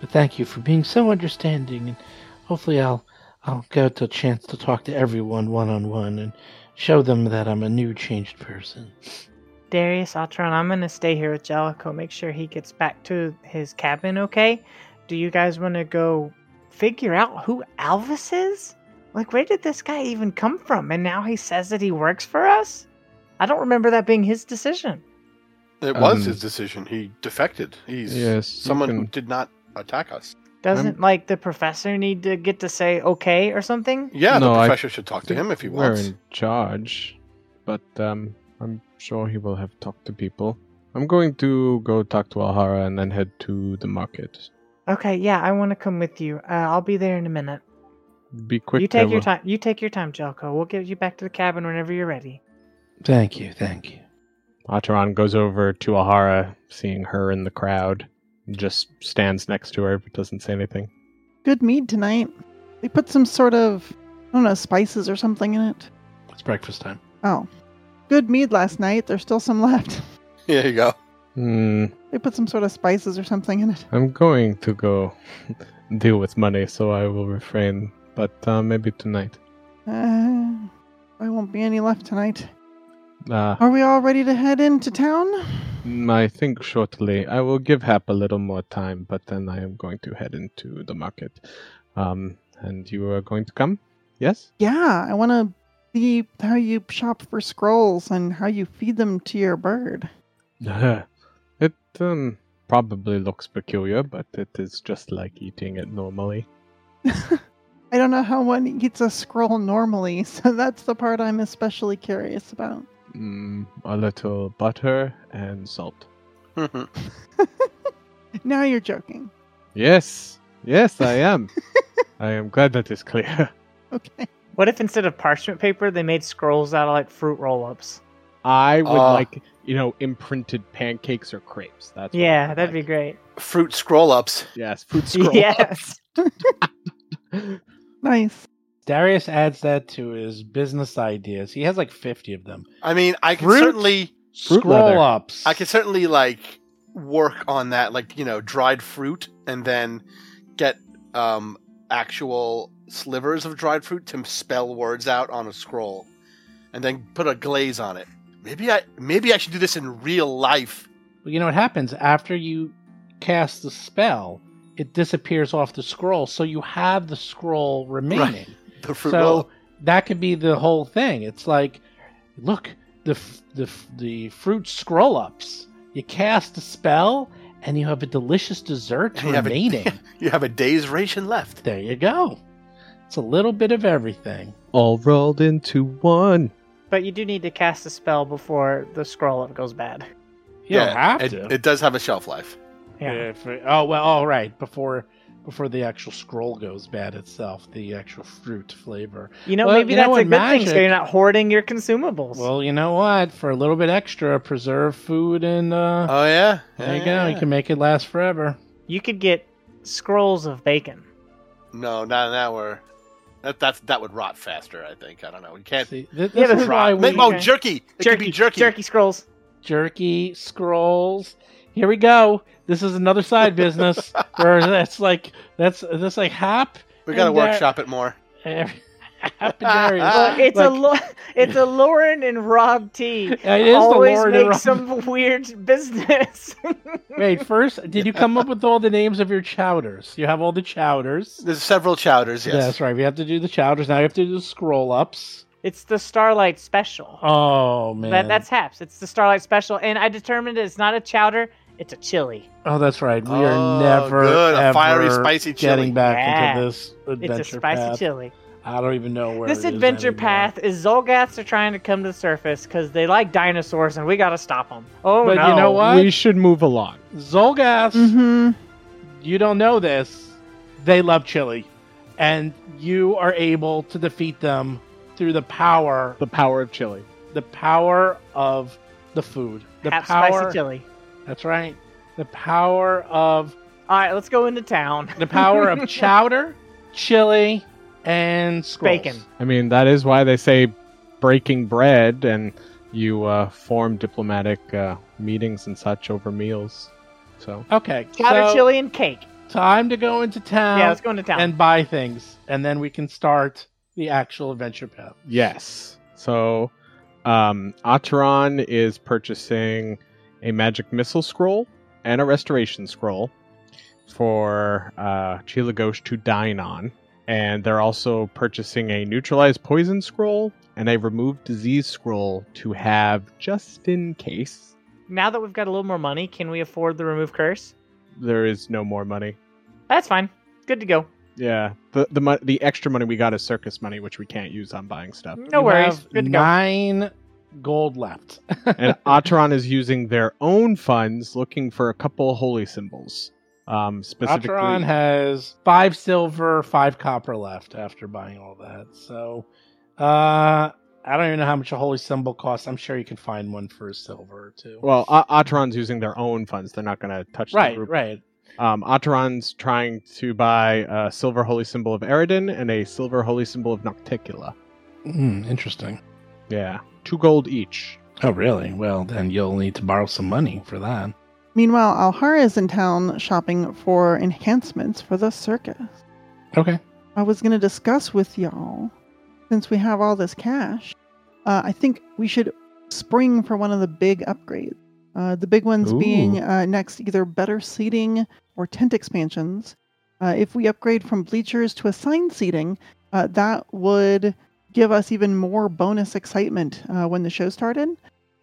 But thank you for being so understanding, and hopefully I'll, I'll get a chance to talk to everyone one on one and show them that I'm a new, changed person. Darius, Altron, I'm gonna stay here with Jellicoe, make sure he gets back to his cabin okay. Do you guys wanna go figure out who Alvis is? Like, where did this guy even come from? And now he says that he works for us? I don't remember that being his decision. It was Um, his decision. He defected. He's Yes, you someone who did not attack us. Doesn't like the professor need to get to say okay or something? Yeah, No, the I professor should talk to him if he wants. We're in charge, but um, I'm sure he will have talked to people. I'm going to go talk to Alhara and then head to the market. Okay, yeah, I want to come with you. Uh, I'll be there in a minute. Be quick. you take your Ella. time. You take your time, Jelko. We'll get you back to the cabin whenever you're ready. Thank you, thank you. Ataran goes over to Alhara, seeing her in the crowd, and just stands next to her but doesn't say anything. Good mead tonight. They put some sort of, I don't know, spices or something in it. It's breakfast time. Oh. Good mead last night. There's still some left. Here you go. Hmm. They put some sort of spices or something in it. I'm going to go deal with money, so I will refrain. But uh, maybe tonight. Uh, I won't be any left tonight. Uh, Are we all ready to head into town? mm, I think shortly. I will give Hap a little more time, but then I am going to head into the market. Um, and you are going to come? Yes? Yeah, I want to see how you shop for scrolls and how you feed them to your bird. it um probably looks peculiar, but it is just like eating it normally. I don't know how one eats a scroll normally, so that's the part I'm especially curious about. Mm, a little butter and salt. Now you're joking. Yes, yes, I am. I am glad that is clear. Okay. What if instead of parchment paper, they made scrolls out of like fruit roll-ups? I would Uh. like, you know, imprinted pancakes or crepes. That's what Yeah, that'd be great. Fruit scroll ups. Yes, fruit scroll. Ups. yes. Nice. Darius adds that to his business ideas. He has like 50 of them. I mean, I can Fruit? certainly, Fruit leather. Scroll ups. I can certainly like work on that, like you know, dried fruit, and then get um actual slivers of dried fruit to spell words out on a scroll, and then put a glaze on it. Maybe I maybe I should do this in real life. Well, you know what happens after you cast the spell? It disappears off the scroll, so you have the scroll remaining. The fruit so roll. that could be the whole thing. It's like, look, the the the fruit scroll ups. You cast a spell, and you have a delicious dessert And you have a- remaining. You have a day's ration left. there you go. It's a little bit of everything. All rolled into one. but you do need to cast a spell before the scroll up goes bad. You don't have it, to. it does have a shelf life. Yeah. If oh well, all right. Before before the actual scroll goes bad itself, the actual fruit flavor. You know, Well, maybe you know that's a what, good thing, so you're not hoarding your consumables. Well, you know what? For a little bit extra, preserve food and uh, Oh yeah. there you Yeah, go. yeah. You can make it last forever. you could get scrolls of bacon. No, not now we're that that's that would rot faster. I think. I don't know. You can't. See, th- Yeah, this but is why Rot. we Make- oh, jerky. It could be jerky. jerky scrolls. jerky scrolls. Here we go. This is another side business where that's like that's that's like hap. We got to And, workshop it more. hap and Darius. Well, it's a lo- it's a Lauren and Rob T. It is Always Lauren and make Rob- some weird business. Wait, first, did you come up with all the names of your chowders? You have all the chowders. There's several chowders. Yes. That's right. We have to do the chowders. Now you have to do the scroll ups. it's the Starlight Special. Oh man. That, that's Haps. It's the Starlight Special, and I determined it's not a chowder; it's a chili. Oh, that's right. We Oh, are never good. A ever fiery, spicy chili. getting back Yeah. into this adventure It's a spicy path. chili. I don't even know where This it is adventure anymore. path is Xulgaths are trying to come to the surface because they like dinosaurs, and we got to stop them. Oh But no! you know what? We should move along. Xulgath, Mm-hmm. you don't know this. They love chili, and you are able to defeat them through the power, The power of chili. the power of the food, the Half power. spicy chili. That's right. The power of All right, let's go into town. the power of chowder, chili, and scrolls. Bacon. I mean, that is why they say breaking bread and you uh, form diplomatic uh, meetings and such over meals. So, Okay, chowder, so chili and cake. time to go into town yeah, let's go into town. and buy things, and then we can start the actual adventure path. yes. So, um, Acheron is purchasing a magic missile scroll and a restoration scroll for uh, Chilagosh to dine on. And they're also purchasing a neutralized poison scroll and a remove disease scroll to have just in case now that we've got a little more money, can we afford the remove curse? there is no more money. That's fine. Good to go. Yeah, the the the extra money we got is circus money, which we can't use on buying stuff. No You worries. have Good to go. nine gold left. and Acheron is using their own funds, looking for a couple holy symbols. Um, specifically, Atron has five silver, five copper left after buying all that. So, uh, I don't even know how much a holy symbol costs. I'm sure you can find one for a silver or two. well, A- Acheron's using their own funds. They're not going to touch the right, group. right. Um, Acheron's trying to buy a silver holy symbol of Aroden and a silver holy symbol of Nocticula. Hmm, interesting. Yeah, two gold each. Oh, really? Well, then you'll need to borrow some money for that. Meanwhile, Alhara is in town shopping for enhancements for the circus. Okay. I was going to discuss with y'all, since we have all this cash, uh, I think we should spring for one of the big upgrades. Uh, the big ones being uh, next either better seating or tent expansions. Uh, if we upgrade from bleachers to assigned seating, uh, that would give us even more bonus excitement uh, when the show started.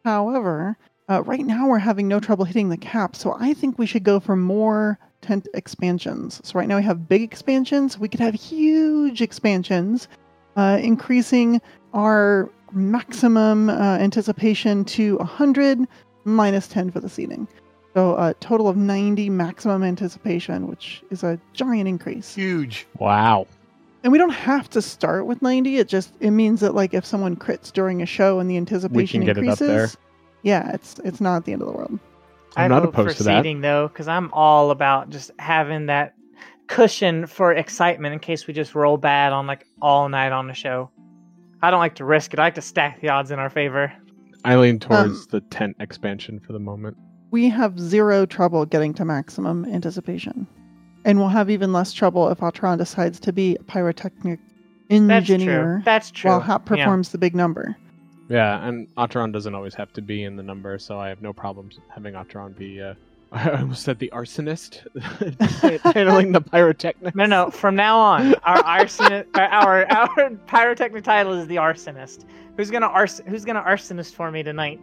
However, uh, right now we're having no trouble hitting the cap, so I think we should go for more tent expansions. So right now we have big expansions. We could have huge expansions, uh, increasing our maximum uh, anticipation to 100 minus 10 for the seating. So a total of 90 maximum anticipation, which is a giant increase. Huge. Wow. And we don't have to start with 90. It just it means that like if someone crits during a show and the anticipation get it up increases, there. yeah, it's it's not the end of the world. I'm I not opposed for to that. seating though, because I'm all about just having that cushion for excitement in case we just roll bad on like all night on the show. I don't like to risk it. I like to stack the odds in our favor. I lean towards Um, the tent expansion for the moment. We have zero trouble getting to maximum anticipation. And we'll have even less trouble if Altron decides to be a pyrotechnic engineer. That's true. engineer That's true. while Hap Yeah. performs the big number. Yeah, and Acheron doesn't always have to be in the number, so I have no problems having Acheron be. Uh, I almost said the arsonist, handling the pyrotechnic. No, no. From now on, our arsonist, our our pyrotechnic title is the arsonist. Who's gonna ars- Who's gonna arsonist for me tonight?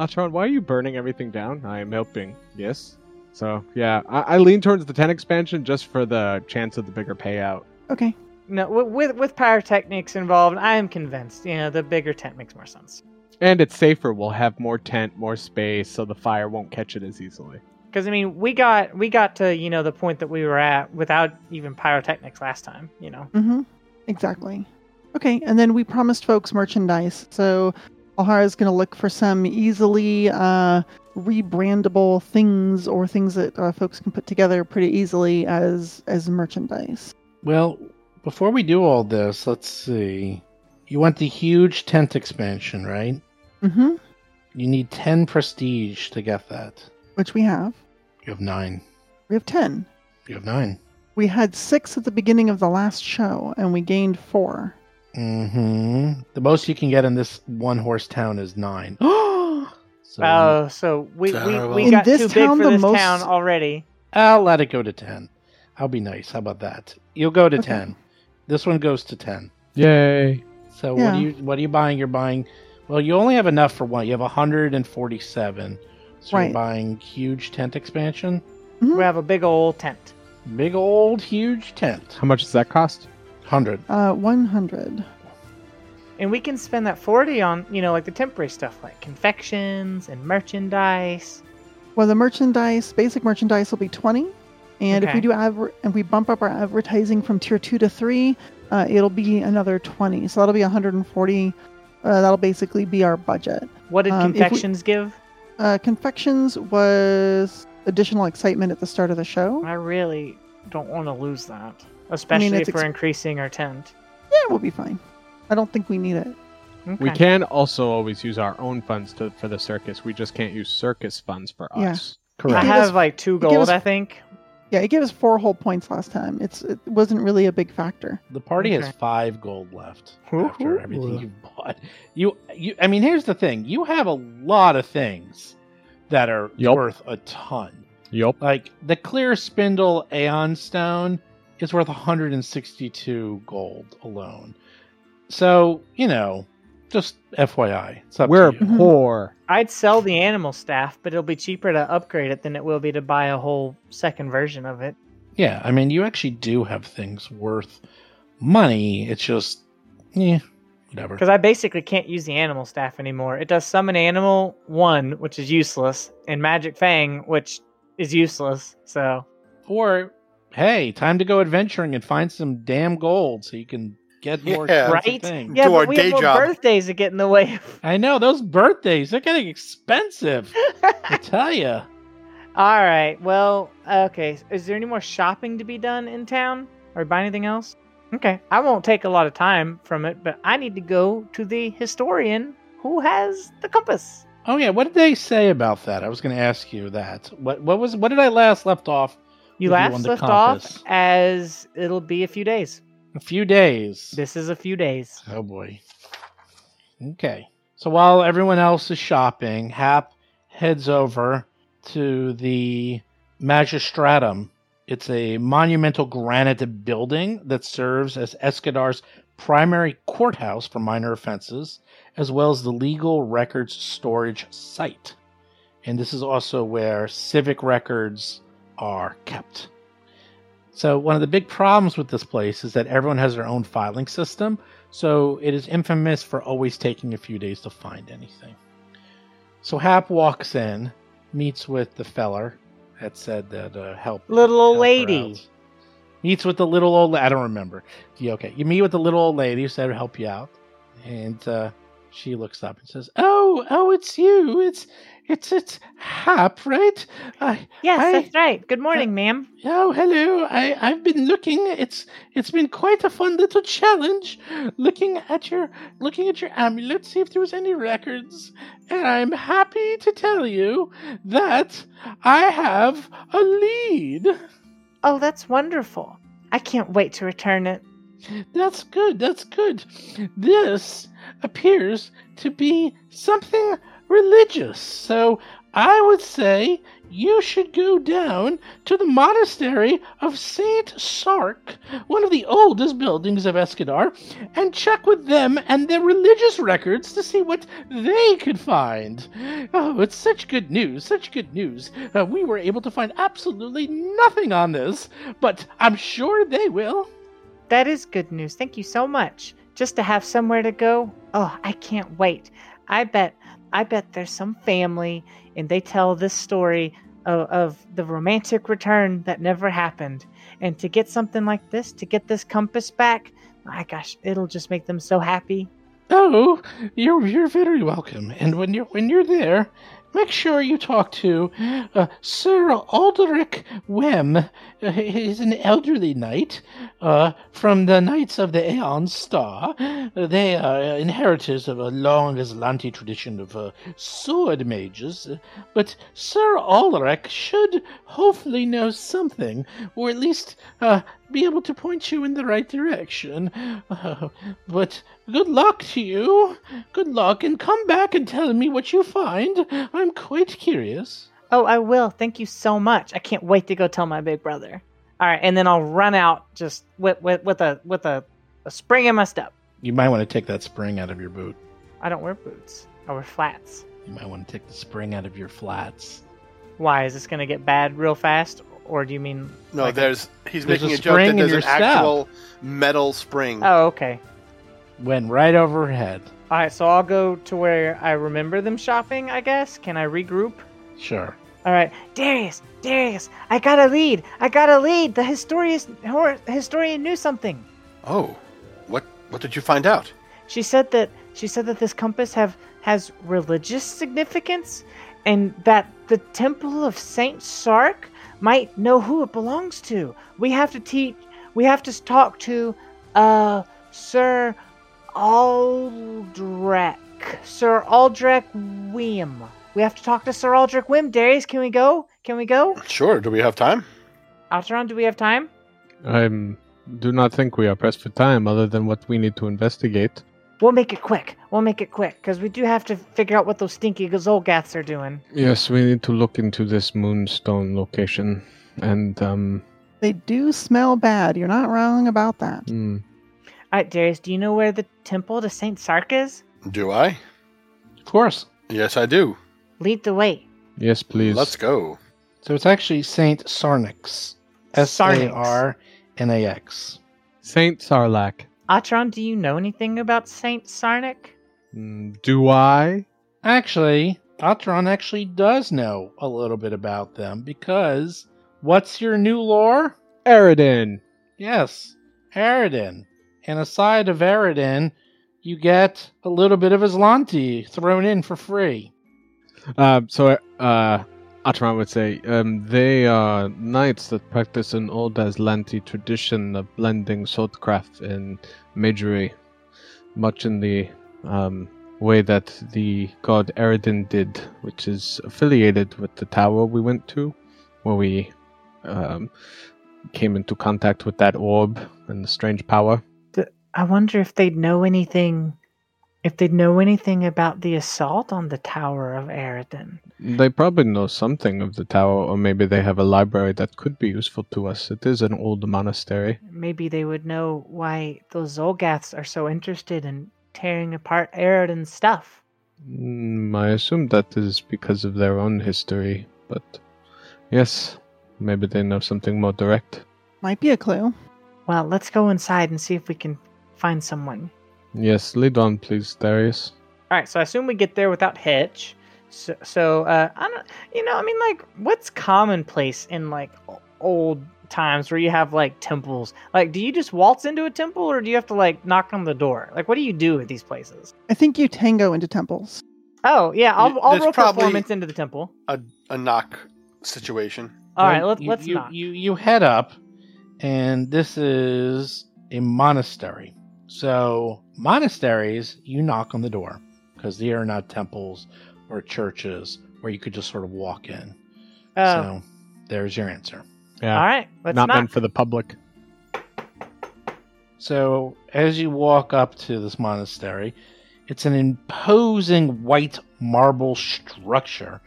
Acheron, why are you burning everything down? I am helping. Yes. So yeah, I, I lean towards the ten expansion just for the chance of the bigger payout. Okay. No, wi- with with pyrotechnics involved, I am convinced. You know, the bigger tent makes more sense. And it's safer. We'll have more tent, more space, so the fire won't catch it as easily. Because I mean, we got we got to you know the point that we were at without even pyrotechnics last time. You know. Mm-hmm. Exactly. Okay, and then we promised folks merchandise. So Alhara is going to look for some easily uh, rebrandable things or things that uh, folks can put together pretty easily as as merchandise. Well, before we do all this, let's see. You want the huge tent expansion, right? Mm-hmm. You need 10 prestige to get that. Which we have. You have nine. We have ten. You have nine. We had six at the beginning of the last show, and we gained four. Hmm The most you can get in this one horse town is nine. so Oh, so we we, we In got this too big town, for the this most- town already. I'll let it go to 10. I'll be nice. How about that? You'll go to Okay. 10. This one goes to 10. Yay! So what are you what are you buying? You're buying well, you only have enough for one. You have 147. So Right. you're buying huge tent expansion. We have a big old tent. Big old huge tent. How much does that cost? 100. Uh, one hundred. And we can spend that 40 on, you know, like the temporary stuff like confections and merchandise. Well, the merchandise, basic merchandise, will be twenty, and if we do adver- and we bump up our advertising from tier two to three, uh, it'll be another twenty. So that'll be one hundred and forty. Uh, that'll basically be our budget. What did Um, if we- confections give? Uh, confections was additional excitement at the start of the show. I really don't want to lose that. Especially it's if we're ex- increasing our tent. Yeah, we'll be fine. I don't think we need it. We can also always use our own funds to, for the circus. We just can't use circus funds for Yeah. us. Correct. I Give us- have like two gold, us- I think. Yeah, it gave us four whole points last time. It's it wasn't really a big factor. The party has five gold left Woo-hoo. after everything you've bought. You, you. I mean, here's the thing: you have a lot of things that are Yup. worth a ton. Yup. Like the clear spindle Aeon Stone is worth 162 gold alone. So you know, just FYI, it's up We're to you. Mhm. poor. I'd sell the animal staff, but it'll be cheaper to upgrade it than it will be to buy a whole second version of it. Yeah, I mean, you actually do have things worth money. It's just, yeah, whatever. Because I basically can't use the animal staff anymore. It does summon animal one, which is useless, and magic fang, which is useless. So Or, hey, time to go adventuring and find some damn gold so you can get more Yeah. Right? things. yeah, Do our but we day have no job. birthdays that get in the way. of- I know those birthdays, they're getting expensive. I tell you. All right. Well, okay. Is there any more shopping to be done in town, or buy anything else? Okay. I won't take a lot of time from it, but I need to go to the historian who has the compass. Oh yeah, what did they say about that? I was going to ask you that. What what was what did I last left off? You last left off as it'll be a few days. A few days. This is a few days. Oh boy. Okay. So while everyone else is shopping, Hap heads over to the Magistratum. It's a monumental granite building that serves as Escadar's primary courthouse for minor offenses, as well as the legal records storage site. And this is also where civic records are kept. So, one of the big problems with this place is that everyone has their own filing system, so it is infamous for always taking a few days to find anything. So Hap walks in, meets with the feller that said that uh, help. Little old help lady. Meets with the little old. I don't remember. Yeah, okay. You meet with the little old lady who said help you out, and uh, she looks up and says, "Oh, Oh, oh, it's you. It's, it's, it's Hap, right? I, Yes, I- that's right. Good uh, morning, ma'am. Oh, hello. I, I've been looking. It's it's been quite a fun little challenge looking at your looking at your amulet, see if there was any records. And I'm happy to tell you that I have a lead. Oh, that's wonderful. I can't wait to return it. That's good, that's good. This appears to be something religious, so I would say you should go down to the monastery of Saint Sark, one of the oldest buildings of Escadar, and check with them and their religious records to see what they could find. Oh, it's such good news, such good news. Uh, we were able to find absolutely nothing on this, but I'm sure they will. That is good news. Thank you so much. Just to have somewhere to go. Oh, I can't wait. I bet I bet there's some family and they tell this story of, of the romantic return that never happened. And to get something like this, to get this compass back, my gosh, it'll just make them so happy. Oh, you're you're very welcome. And when you're when you're there, make sure you talk to uh, Sir Alderic Wem. He's an elderly knight uh, from the Knights of the Aeon Star. They are inheritors of a long Azlanti tradition of uh, sword mages. But Sir Alderic should hopefully know something, or at least uh, be able to point you in the right direction. Uh, but good luck to you. Good luck, and come back and tell me what you find. I'm quite curious. Oh, I will. Thank you so much. I can't wait to go tell my big brother. All right, and then I'll run out just with with, with a with a, a spring in my step. You might want to take that spring out of your boot. I don't wear boots. I wear flats. You might want to take the spring out of your flats. Why is this gonna get bad real fast, or do you mean? No, like there's he's There's making a a, joke that in there's your an step. actual metal spring. Oh, okay. Went right over her head. All right, so I'll go to where I remember them shopping. I guess. Can I regroup? Sure. All right, Darius, Darius, I got a lead. I got a lead. The historian, historian knew something. Oh, what what did you find out? She said that she said that this compass have has religious significance, and that the temple of Saint Sark might know who it belongs to. We have to teach. we have to talk to uh Sir Aldrich. Sir Aldrich Wim. We have to talk to Sir Aldrich Wim. Darius, can we go? Can we go? Sure. Do we have time? Alteron, do we have time? I do not think we are pressed for time other than what we need to investigate. We'll make it quick. We'll make it quick because we do have to figure out what those stinky Gazolgaths are doing. Yes, we need to look into this moonstone location. And, um, They do smell bad. You're not wrong about that. hmm, All right, Darius, do you know where the temple to Saint Sark is? Do I? Of course. Yes, I do. Lead the way. yes, please. Let's go. So it's actually Saint Sarnax. S A R N A X. Saint Sarlacc. Atron, do you know anything about Saint Sarnik? Mm, do I? Actually, Atron actually does know a little bit about them because what's your new lore? Aroden. Yes, Aroden. And aside of Aroden, you get a little bit of Azlanti thrown in for free. Uh, so, uh, would say, um, they are knights that practice an old Azlanti tradition of blending swordcraft and magery, much in the um, way that the god Aroden did, which is affiliated with the tower we went to, where we um, came into contact with that orb and the strange power. I wonder if they'd know anything. If they'd know anything about the assault on the Tower of Aroden. They probably know something of the tower, or maybe they have a library that could be useful to us. It is an old monastery. Maybe they would know why those Xulgaths are so interested in tearing apart Aroden's stuff. Mm, I assume that is because of their own history, but yes, maybe they know something more direct. Might be a clue. Well, let's go inside and see if we can find someone. Yes, lead on, please, Darius. All right, so I assume we get there without hitch. So, so uh, I don't, you know, I mean, like, what's commonplace in like old times where you have like temples? Like, do you just waltz into a temple, or do you have to like knock on the door? Like, what do you do at these places? I think you tango into temples. Oh, yeah, I'll, Y- I'll there's roll performance into the temple. A, a knock situation. All right, Well, let's you, let's you, knock. You, you head up, and this is a monastery. So, monasteries, you knock on the door because they are not temples or churches where you could just sort of walk in. Oh, So, there's your answer. Yeah, all right, let's not knock. meant for the public. So, as you walk up to this monastery, it's an imposing white marble structure,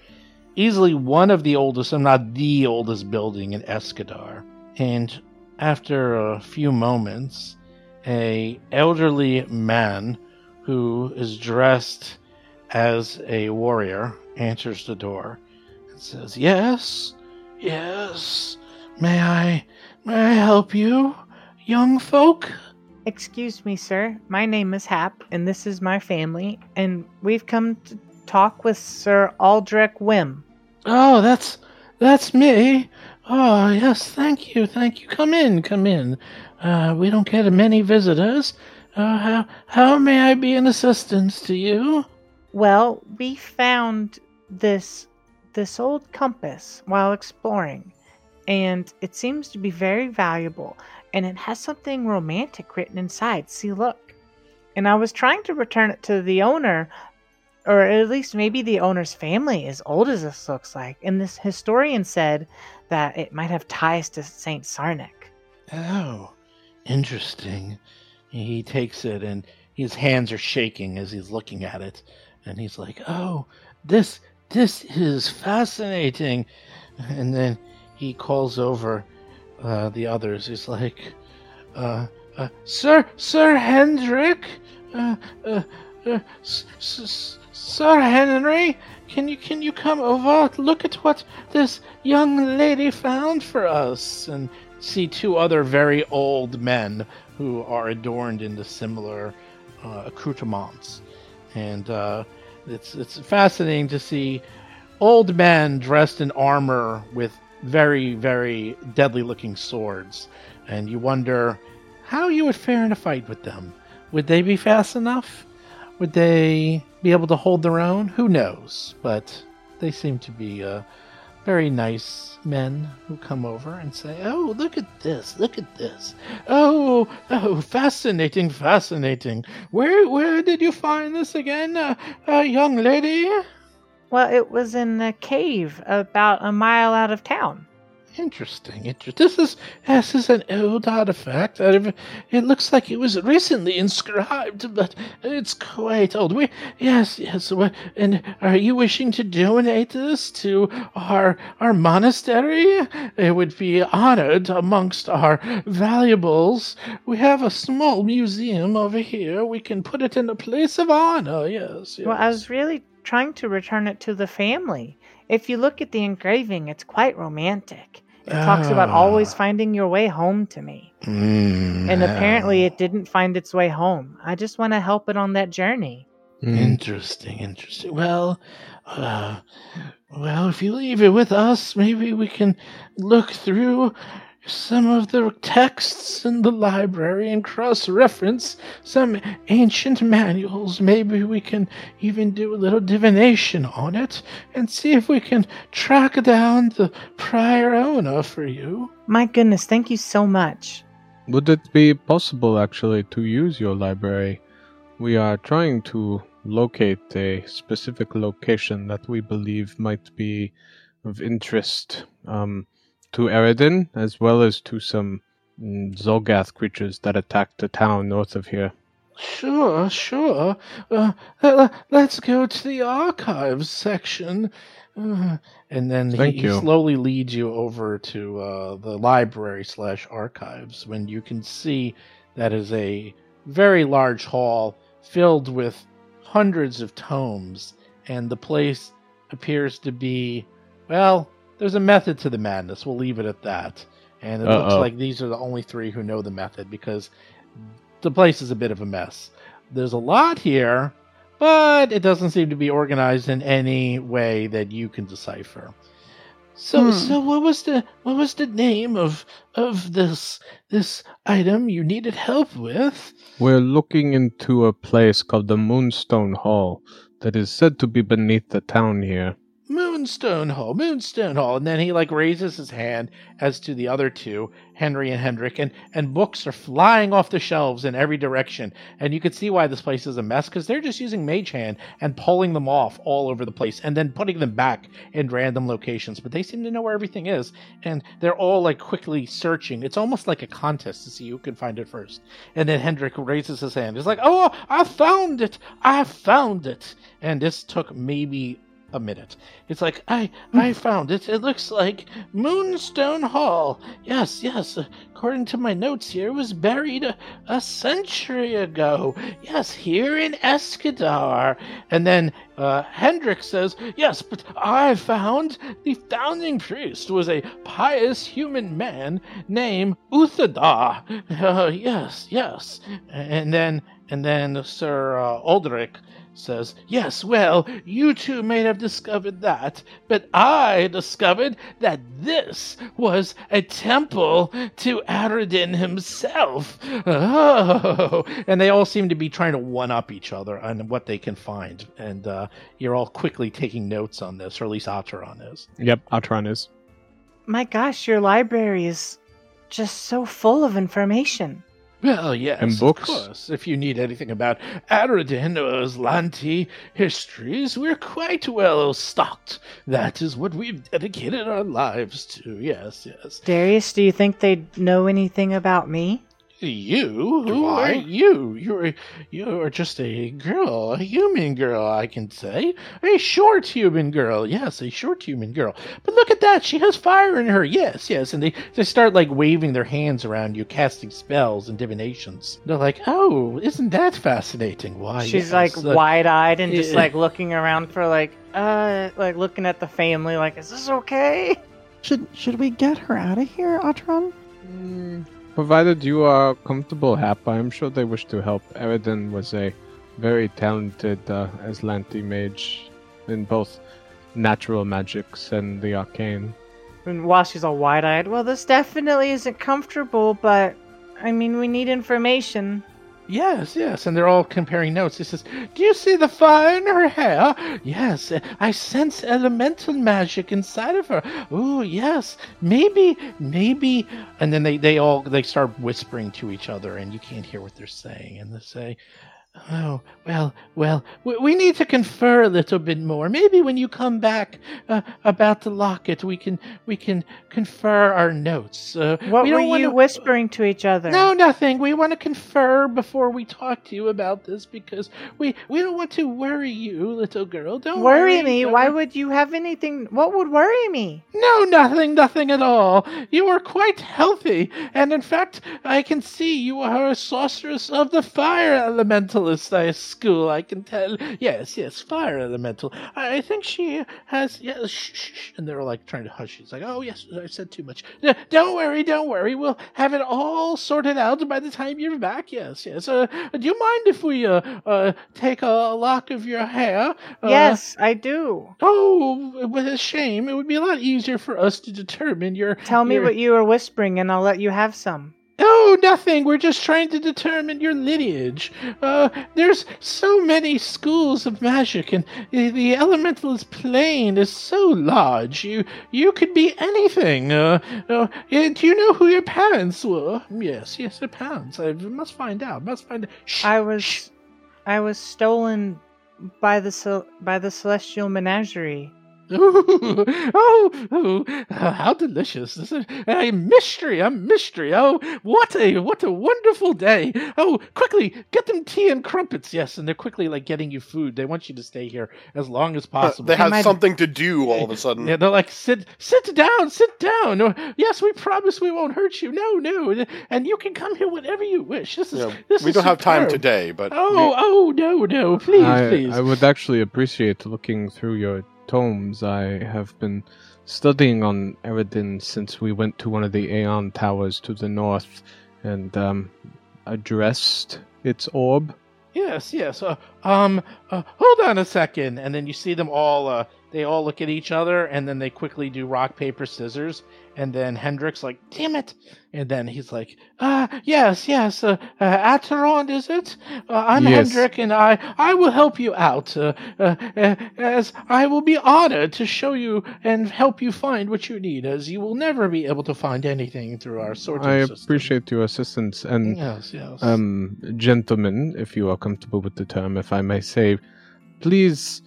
easily one of the oldest, if not the oldest building in Escadar. And after a few moments, a elderly man who is dressed as a warrior enters the door and says, "Yes, yes. May I, may I help you, young folk?" Excuse me, sir. My name is Hap, and this is my family, and we've come to talk with Sir Aldrich Wim. Oh, that's that's me. Oh, yes, thank you, thank you. Come in, come in. Uh, we don't get many visitors. Uh, how how may I be an assistance to you? Well, we found this this old compass while exploring, and it seems to be very valuable, and it has something romantic written inside. See, look. And I was trying to return it to the owner, or at least maybe the owner's family, as old as this looks like. And this historian said that it might have ties to Saint Sarnik. Oh, interesting. He takes it and his hands are shaking as he's looking at it, and he's like, "Oh, this this is fascinating." And then he calls over uh, the others. He's like, uh, uh, "Sir, Sir Hendrik, uh, uh, uh, S- S- Sir Henry, can you can you come over? Look at what this young lady found for us." And see two other very old men who are adorned in the similar uh, accoutrements, and uh, it's it's fascinating to see old men dressed in armor with very very deadly looking swords, and you wonder how you would fare in a fight with them. Would they be fast enough? Would they be able to hold their own? Who knows? But they seem to be uh, very nice men who come over and say, "Oh, look at this! Look at this! Oh, oh, fascinating, fascinating! Where, where did you find this again, uh, uh, young lady?" Well, it was in a cave about a mile out of town. Interesting. Interesting. This is this is an old artifact. It looks like it was recently inscribed, but it's quite old. We yes, yes. And are you wishing to donate this to our our monastery? It would be honored amongst our valuables. We have a small museum over here. We can put it in a place of honor. Yes. yes. Well, I was really trying to return it to the family. If you look at the engraving, it's quite romantic. It talks about always Ah. finding your way home to me. Mm, And apparently, yeah. it didn't find its way home. I just want to help it on that journey. Mm. Interesting, interesting. Well, uh, well, if you leave it with us, maybe we can look through some of the texts in the library and cross-reference some ancient manuals. Maybe we can even do a little divination on it and see if we can track down the prior owner for you. My goodness, thank you so much. Would it be possible actually to use your library? We are trying to locate a specific location that we believe might be of interest um, to Aroden as well as to some mm, Xulgath creatures that attacked the town north of here. Sure, sure. Uh, uh, let's go to the archives section. Uh, and then he, Thank he you. slowly leads you over to uh, the library slash archives when you can see that is a very large hall filled with hundreds of tomes, and the place appears to be, well, there's a method to the madness. We'll leave it at that. And it looks Uh-oh. like these are the only three who know the method because the place is a bit of a mess. There's a lot here, but it doesn't seem to be organized in any way that you can decipher. So, Hmm. so what was the what was the name of of this this item you needed help with? We're looking into a place called the Moonstone Hall that is said to be beneath the town here. Moonstone Hall, Moonstone Hall, and then he like raises his hand as to the other two, Henry and Hendrik, and and books are flying off the shelves in every direction, and you can see why this place is a mess because they're just using Mage Hand and pulling them off all over the place, and then putting them back in random locations. But they seem to know where everything is, and they're all like quickly searching. It's almost like a contest to see who can find it first. And then Hendrik raises his hand. He's like, "Oh, I found it! I found it!" And this took maybe a minute. It's like I I found it. It looks like Moonstone Hall. Yes, yes. According to my notes here, it was buried a, a century ago. Yes, here in Escadar. And then uh, Hendrik says, "Yes, but I found the founding priest was a pious human man named Uthadar. Uh, yes, yes." And then and then Sir uh, Aldrich says, Yes, well, you two may have discovered that, but I discovered that this was a temple to Aroden himself. Oh, and they all seem to be trying to one up each other on what they can find. And uh, you're all quickly taking notes on this, or at least Ataran is. Yep, Atron is. My gosh, your library is just so full of information. Well, yes, And books? of course. If you need anything about Aroden or Azlanti histories, we're quite well stocked. That is what we've dedicated our lives to. Yes, yes. Darius, do you think they know anything about me? You? Do Who I? are you? You're you're just a girl, a human girl, I can say. A short human girl. Yes, a short human girl. But look at that, she has fire in her. Yes, yes. And they, they start like waving their hands around you, casting spells and divinations. They're like, Oh, isn't that fascinating? Why She's yes, like uh, wide-eyed and just yeah. like looking around for like, uh, like looking at the family, like, is this okay? Should should we get her out of here, Atron? Mm, provided you are comfortable, Hap, I am sure they wish to help. Aroden was a very talented uh, Azlanti mage in both natural magics and the arcane. And while she's all wide-eyed, well, this definitely isn't comfortable, but I mean, we need information. Yes, yes, and they're all comparing notes. He says, "Do you see the fire in her hair? Yes, I sense elemental magic inside of her. Oh, yes, maybe, maybe." And then they they all they start whispering to each other, and you can't hear what they're saying. And they say, Oh, well, well, we, we need to confer a little bit more. Maybe when you come back uh, about the locket, we can we can confer our notes. Uh, What we were don't you wanna- whispering to each other? No, nothing. We want to confer before we talk to you about this because we we don't want to worry you, little girl. Don't worry me. don't Why would you have anything? What would worry me? No, nothing, nothing at all. You are quite healthy, and in fact, I can see you are a sorceress of the fire I school. I can tell. Yes, yes, fire elemental. I I think she has. Yes, shh, shh. and they're like trying to hush. She's like, "Oh yes, I said too much. No, don't worry, don't worry. We'll have it all sorted out by the time you're back. Yes, yes. Uh, do you mind if we uh, uh take a lock of your hair? Uh, yes, I do. Oh, what a shame. It would be a lot easier for us to determine your. Tell me your- what you were whispering, and I'll let you have some. Oh, nothing. We're just trying to determine your lineage. Uh, there's so many schools of magic, and the, the elementalist plane is so large. You you could be anything. Uh, uh, do you know who your parents were? Yes, yes, your parents. I must find out. Must find out. Shh, I shh. was, I was stolen by the cel- by the celestial menagerie. Ooh, oh, oh, uh, how delicious! This is a mystery, a mystery. Oh, what a what a wonderful day! Oh, quickly get them tea and crumpets. Yes, and they're quickly like getting you food. They want you to stay here as long as possible. they have my- something to do all of a sudden. Yeah, they're like, sit, sit down, sit down. Or, yes, we promise we won't hurt you. No, no, and you can come here whenever you wish. This is You know, this we is don't have time today, but Oh, oh, no, no, please, I, please. I would actually appreciate looking through your tomes. I have been studying on Aroden since we went to one of the Aeon Towers to the north and um, addressed its orb. Yes, yes. Uh, um, uh, hold on a second, and then you see them all. Uh, they all look at each other, and then they quickly do rock paper scissors. And then Hendrix like, "Damn it!" And then he's like, "Ah, yes, yes. Uh, uh, Acheron, is it? Uh, I'm Yes. Hendrik, and I I will help you out. Uh, uh, uh, as I will be honored to show you and help you find what you need, as you will never be able to find anything through our sorting I system." appreciate your assistance and Yes, yes. um, gentlemen, if you are comfortable with the term, if I may say, please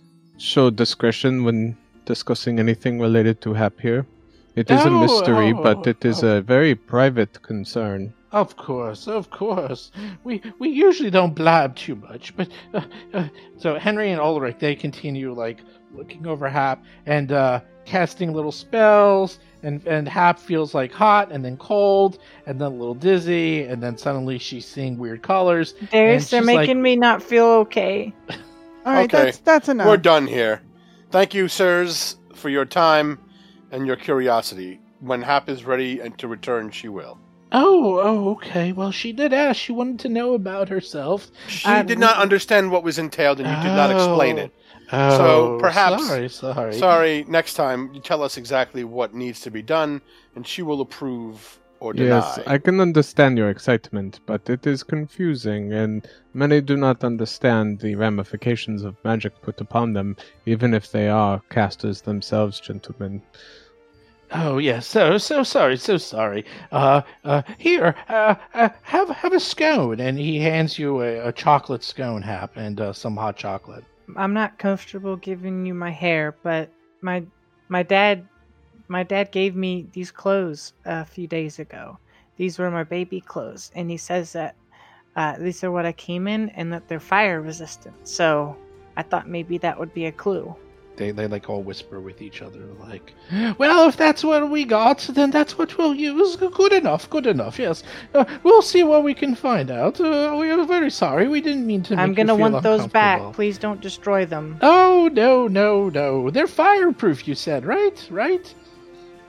show discretion when discussing anything related to Hap here. It is a Oh, mystery, oh, but it is oh. a very private concern. Of course, of course. We we usually don't blab too much, but uh, uh, so Henry and Ulrich they continue like looking over Hap and uh, casting little spells, and and Hap feels like hot and then cold and then a little dizzy, and then suddenly she's seeing weird colors. Darius, they're she's like- making me not feel okay. All right, Okay. that's that's enough. we're done here. Thank you, sirs, for your time and your curiosity. When Hap is ready and to return, she will. Oh, oh, okay. Well, she did ask. She wanted to know about herself. She Uh, did not understand what was entailed, and you did not explain it. Oh, So, perhaps- Sorry, sorry. Sorry, next time you tell us exactly what needs to be done, and she will approve or deny. Yes, I can understand your excitement, but it is confusing, and many do not understand the ramifications of magic put upon them, even if they are casters themselves, gentlemen. Oh yes, so so sorry, so sorry. Uh, uh, here, uh, uh have have a scone, and he hands you a, a chocolate scone, Hap, and uh, some hot chocolate. I'm not comfortable giving you my hair, but my my dad my dad gave me these clothes a few days ago. These were my baby clothes, and he says that uh, these are what I came in, and that they're fire resistant. So I thought maybe that would be a clue. They they like all whisper with each other, like, "Well, if that's what we got, then that's what we'll use. Good enough, good enough. Yes, uh, we'll see what we can find out. Uh, we are very sorry. We didn't mean to. I'm gonna want those back. Please don't destroy them. Oh no, no, no! They're fireproof. You said right, right?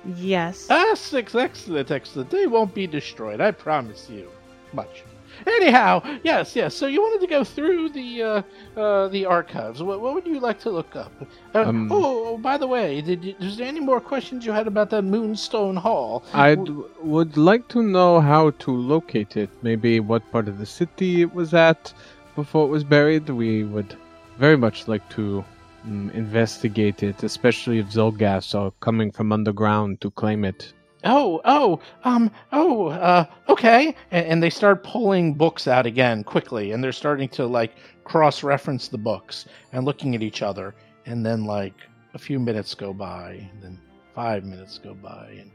Yes. Ah, six, excellent, excellent. They won't be destroyed. I promise you. much. Anyhow, yes, yes. So you wanted to go through the uh, uh, the archives. What, what would you like to look up? Uh, Um, oh, oh, by the way, did you, is there any more questions you had about that Moonstone Hall? I would like to know how to locate it. Maybe what part of the city it was at before it was buried. We would very much like to mm, investigate it, especially if Xulgaths are coming from underground to claim it. Oh, oh, um, oh, uh, okay. And, and they start pulling books out again quickly, and they're starting to like cross-reference the books and looking at each other. And then like a few minutes go by, and then five minutes go by, and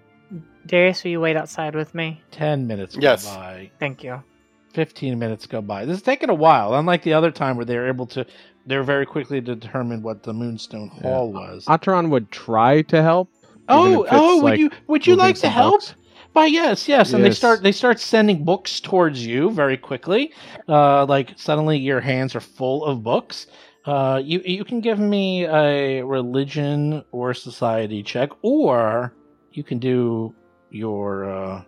Darius, will you wait outside with me? ten minutes go Yes. by. Thank you. 15 minutes go by. This is taking a while, unlike the other time where they were able to, they're very quickly to determine what the Moonstone Yeah. Hall was. Atron would try to help. oh, oh, would like, you would you like to help? books. Why, yes, yes, and they start they start sending books towards you very quickly. Uh, like suddenly your hands are full of books. Uh, you you can give me a religion or society check, or you can do your uh,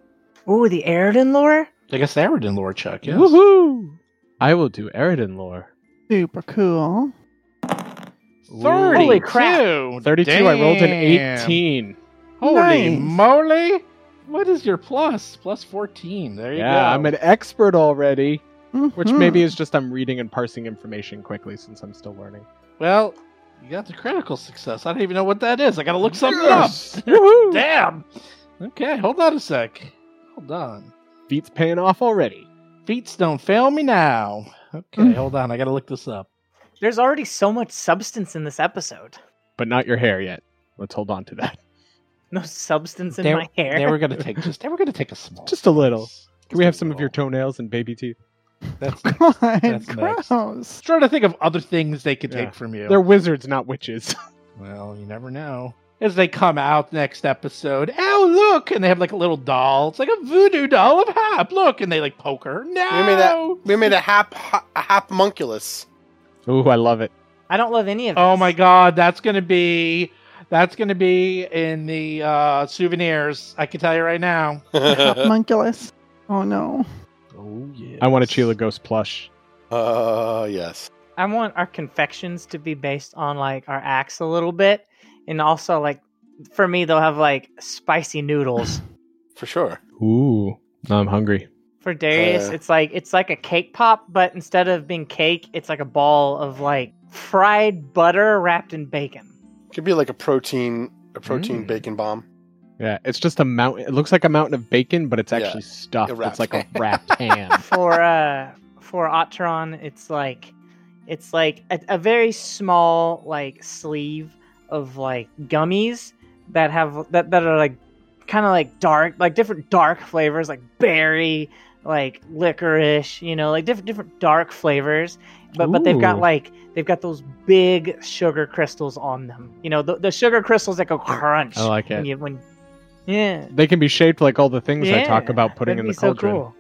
Ooh, the Aroden lore? I guess the Aroden lore check. Yes. Woohoo! I will do Aroden lore. Super cool. Holy crap. 32. 32, I rolled an 18. Holy Nice. moly! What is your plus? Plus 14. There you Yeah, go. I'm an expert already. Which Mhm. maybe is just I'm reading and parsing information quickly since I'm still learning. Well, you got the critical success. I don't even know what that is. I gotta look something Yes! up. Woohoo! Damn! Okay, hold on a sec. Hold on. Feet's paying off already. Feats don't fail me now. Okay, Mm. hold on. I gotta look this up. There's already so much substance in this episode. But not your hair yet. Let's hold on to that. No substance in They- my hair. They were gonna take just. They were gonna take a small. Just a little. Can we have a some of your toenails and baby teeth? That's. God, That's next. gross. trying to think of other things they could Yeah. take from you. They're wizards, not witches. Well, you never know. As they come out next episode, oh look, and they have like a little doll. It's like a voodoo doll of Hap. Look, and they like poke her. No, We made that. We made a hap a hapmunculus. Ooh, I love it. I don't love any of Oh my god, that's gonna be that's gonna be in the uh, souvenirs. I can tell you right now. Munculus. Oh no. Oh yeah. I want a Chilagosh plush. uh, yes. I want our confections to be based on like our acts a little bit, and also like for me they'll have like spicy noodles. For sure. Ooh, now I'm hungry. For Darius, Uh. it's like it's like a cake pop, but instead of being cake, it's like a ball of like fried butter wrapped in bacon. Could be like a protein, a protein Mm. bacon bomb. Yeah, it's just a mountain. It looks like a mountain of bacon, but it's Yeah, actually stuffed. a It's like a wrapped ham. For uh for Otteron, it's like it's like a, a very small like sleeve of like gummies that have that, that are like kind of like dark like different dark flavors like berry like licorice you know like different different dark flavors but but they've got like they've got those big sugar crystals on them you know the, the sugar crystals that go crunch I like when it. you when yeah They can be shaped like all the things I talk about putting in the so cauldron. cool.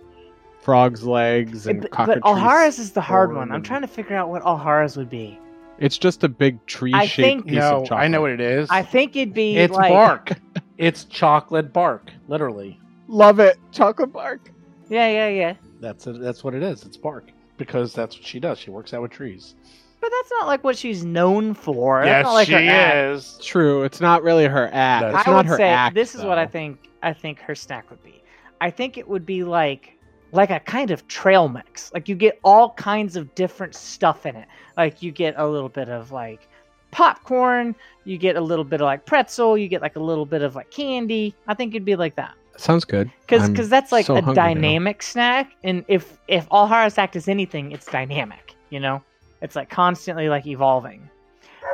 Frogs' legs and but, but. Alhara's is the hard one. I'm trying to figure out what Alhara's would be. It's just a big I tree-shaped think- piece no, of chocolate. I know what it is. I think it'd be it's like bark. it's chocolate bark, literally. Love it. Chocolate bark. Yeah, yeah, yeah. That's it, that's what it is. It's bark because that's what she does. She works out with trees. But that's not like what she's known for. That's yes, not like she her act. is. True. It's not really her act. That's- It's I not would her say act. this is what I think. I think her snack would be. I think it would be like like a kind of trail mix. Like you get all kinds of different stuff in it. Like you get a little bit of like popcorn. You get a little bit of like pretzel. You get like a little bit of like candy. I think it'd be like that. Sounds good. because because that's like so a hungry now. dynamic snack and if if Alhara's act is anything it's dynamic you know it's like constantly like evolving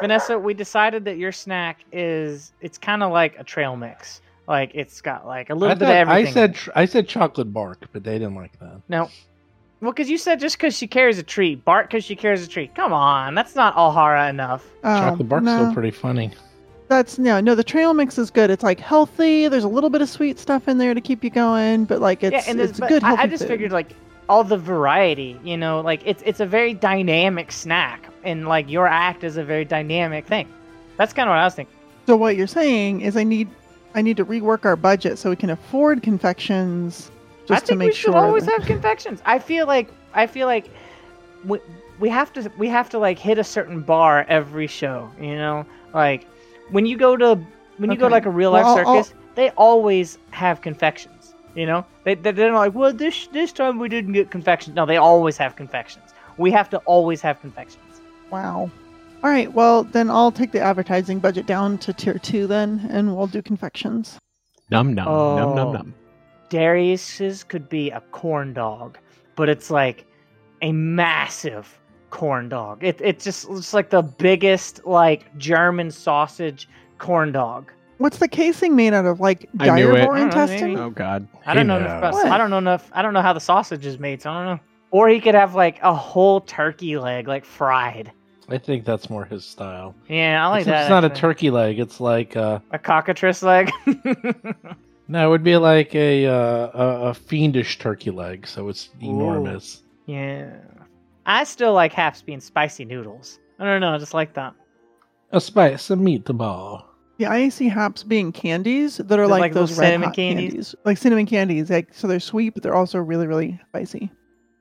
vanessa we decided that your snack is it's kind of like a trail mix like it's got like a little I, bit of everything I said tr- I said chocolate bark, but they didn't like that. no well because you said just because she carries a tree bark because she carries a tree come on that's not Alhara enough Oh, chocolate bark's no. still pretty funny. That's no, no. The trail mix is good. It's like healthy. There's a little bit of sweet stuff in there to keep you going, but like it's yeah and it's but good. I, I just food. figured like all the variety you know like it's it's a very dynamic snack and like your act is a very dynamic thing that's kind of what i was thinking So what you're saying is I need I need to rework our budget so we can afford confections just I to think make we should sure. always that- have confections. I feel like I feel like we, we have to we have to like hit a certain bar every show. You know, like when you go to when you go to like a real life Well, I'll- I'll- circus, they always have confections. You know, they they- they're not like, well, this this time we didn't get confections. No, they always have confections. We have to always have confections. Wow. All right. Well, then I'll take the advertising budget down to tier two then, and we'll do confections. Num num num num Oh. num. Darius's could be a corn dog, but it's like a massive corn dog. It it just looks like the biggest like German sausage corn dog. What's the casing made out of? Like I knew it. direwolf I don't know, intestine? Oh God. I don't know Hey, enough about, I don't know enough I don't know how the sausage is made, so I don't know. Or he could have like a whole turkey leg like fried. I think that's more his style. Yeah, I like it's, that. it's not a turkey leg. It's like uh, a cockatrice leg. no, it would be like a uh, a, a fiendish turkey leg. So it's enormous. yeah. I still like Haps being spicy noodles. I don't know, I just like that. A spice, a meatball. Yeah, I see hops being candies that are like, like those little red cinnamon hot candies? like cinnamon candies. Like so, they're sweet, but they're also really, really spicy.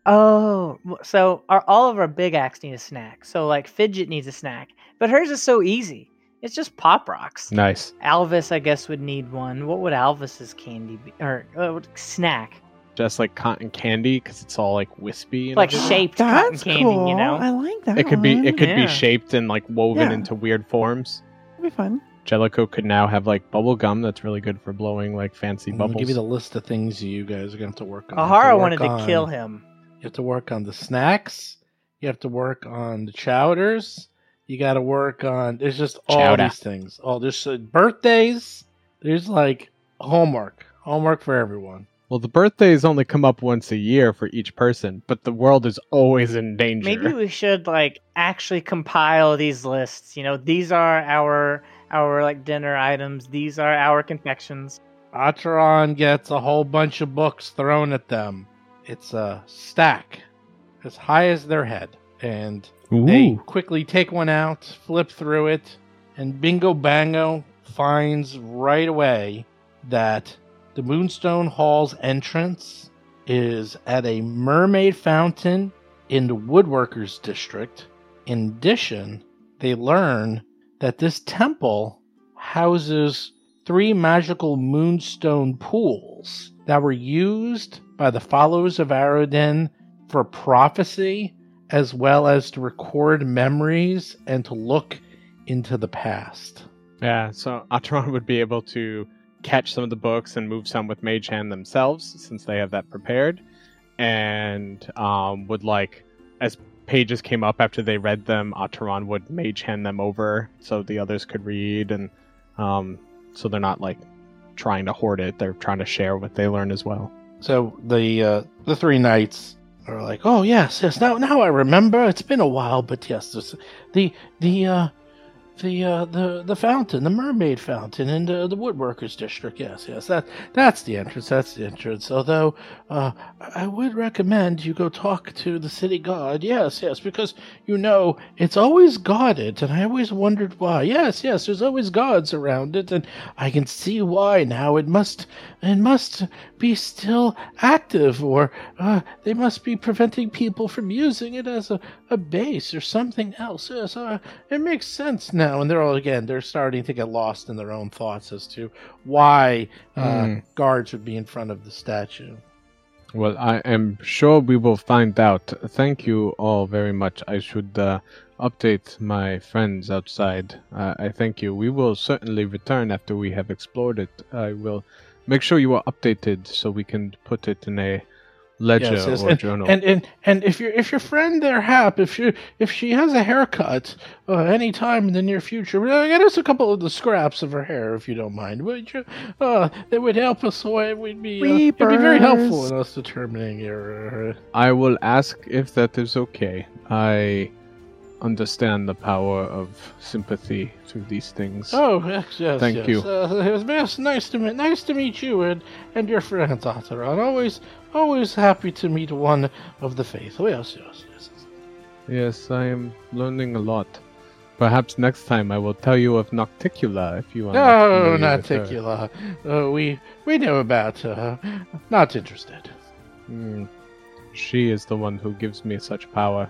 Oh, so our, all of our big acts need a snack. So like Fidget needs a snack, but hers is so easy. It's just Pop Rocks. Nice. Alvis, I guess, would need one. What would Alvis's candy be or uh, snack? Just like cotton candy because it's all like wispy. And Like everything. shaped cotton That's candy, cool. you know? I like that. It could be. It could Yeah. be shaped and like woven Yeah. into weird forms. That'd be fun. Jellicoe could now have like bubble gum that's really good for blowing like fancy I'll bubbles. give you the list of things you guys are going to have to work on. You have to Ahara work wanted to on- kill him. You have to work on the snacks. You have to work on the chowders. You got to work on. There's just all Chowder. these things. Oh, there's uh, birthdays. There's like homework. Homework for everyone. Well, the birthdays only come up once a year for each person, but the world is always in danger. Maybe we should like actually compile these lists. You know, these are our our like dinner items. These are our confections. Atron gets a whole bunch of books thrown at them. It's a stack as high as their head. And they quickly take one out, flip through it, and Bingo Bango finds right away that the Moonstone Hall's entrance is at a mermaid fountain in the Woodworkers District. In addition, they learn that this temple houses three magical moonstone pools that were used by the followers of Aroden for prophecy as well as to record memories and to look into the past. Yeah, so Atron would be able to catch some of the books and move some with Mage Hand themselves, since they have that prepared, and um, would like as pages came up after they read them, Atron would Mage Hand them over so the others could read, and um, so they're not like trying to hoard it; they're trying to share what they learn as well. So the uh, the three knights are like, "Oh yes, yes. Now now I remember. It's been a while, but yes, this, the the uh, the uh, the the fountain, the mermaid fountain in the, the woodworkers district. Yes, yes. That that's the entrance. That's the entrance. Although uh, I would recommend you go talk to the city guard. Yes, yes, because you know it's always guarded, and I always wondered why. Yes, yes. There's always guards around it, and I can see why now. It must it must be still active, or uh, they must be preventing people from using it as a, a base or something else. Yes, uh, it makes sense now. And they're all again, they're starting to get lost in their own thoughts as to why uh, Hmm. guards would be in front of the statue. Well, I am sure we will find out. Thank you all very much. I should uh, update my friends outside. Uh, I thank you. We will certainly return after we have explored it. I will make sure you are updated so we can put it in a ledger Yes, yes, or and, journal. And and and if your if your friend there, Hap, if you if she has a haircut uh, any time in the near future, uh, get us a couple of the scraps of her hair, if you don't mind, would you? Uh, that would help us. So it would be uh, it'd be very helpful in us determining your. I will ask if that is okay. I understand the power of sympathy to these things. oh yes, yes. Thank yes. you. Uh, it was nice, to meet, nice to meet you and and your friend Ataran. Always, always happy to meet one of the faith. Oh yes, yes, yes. Yes, I am learning a lot. Perhaps next time I will tell you of Nocticula if you are No, not familiar not with her. Ticula. Uh, we we know about. Uh, not interested. Hmm. She is the one who gives me such power.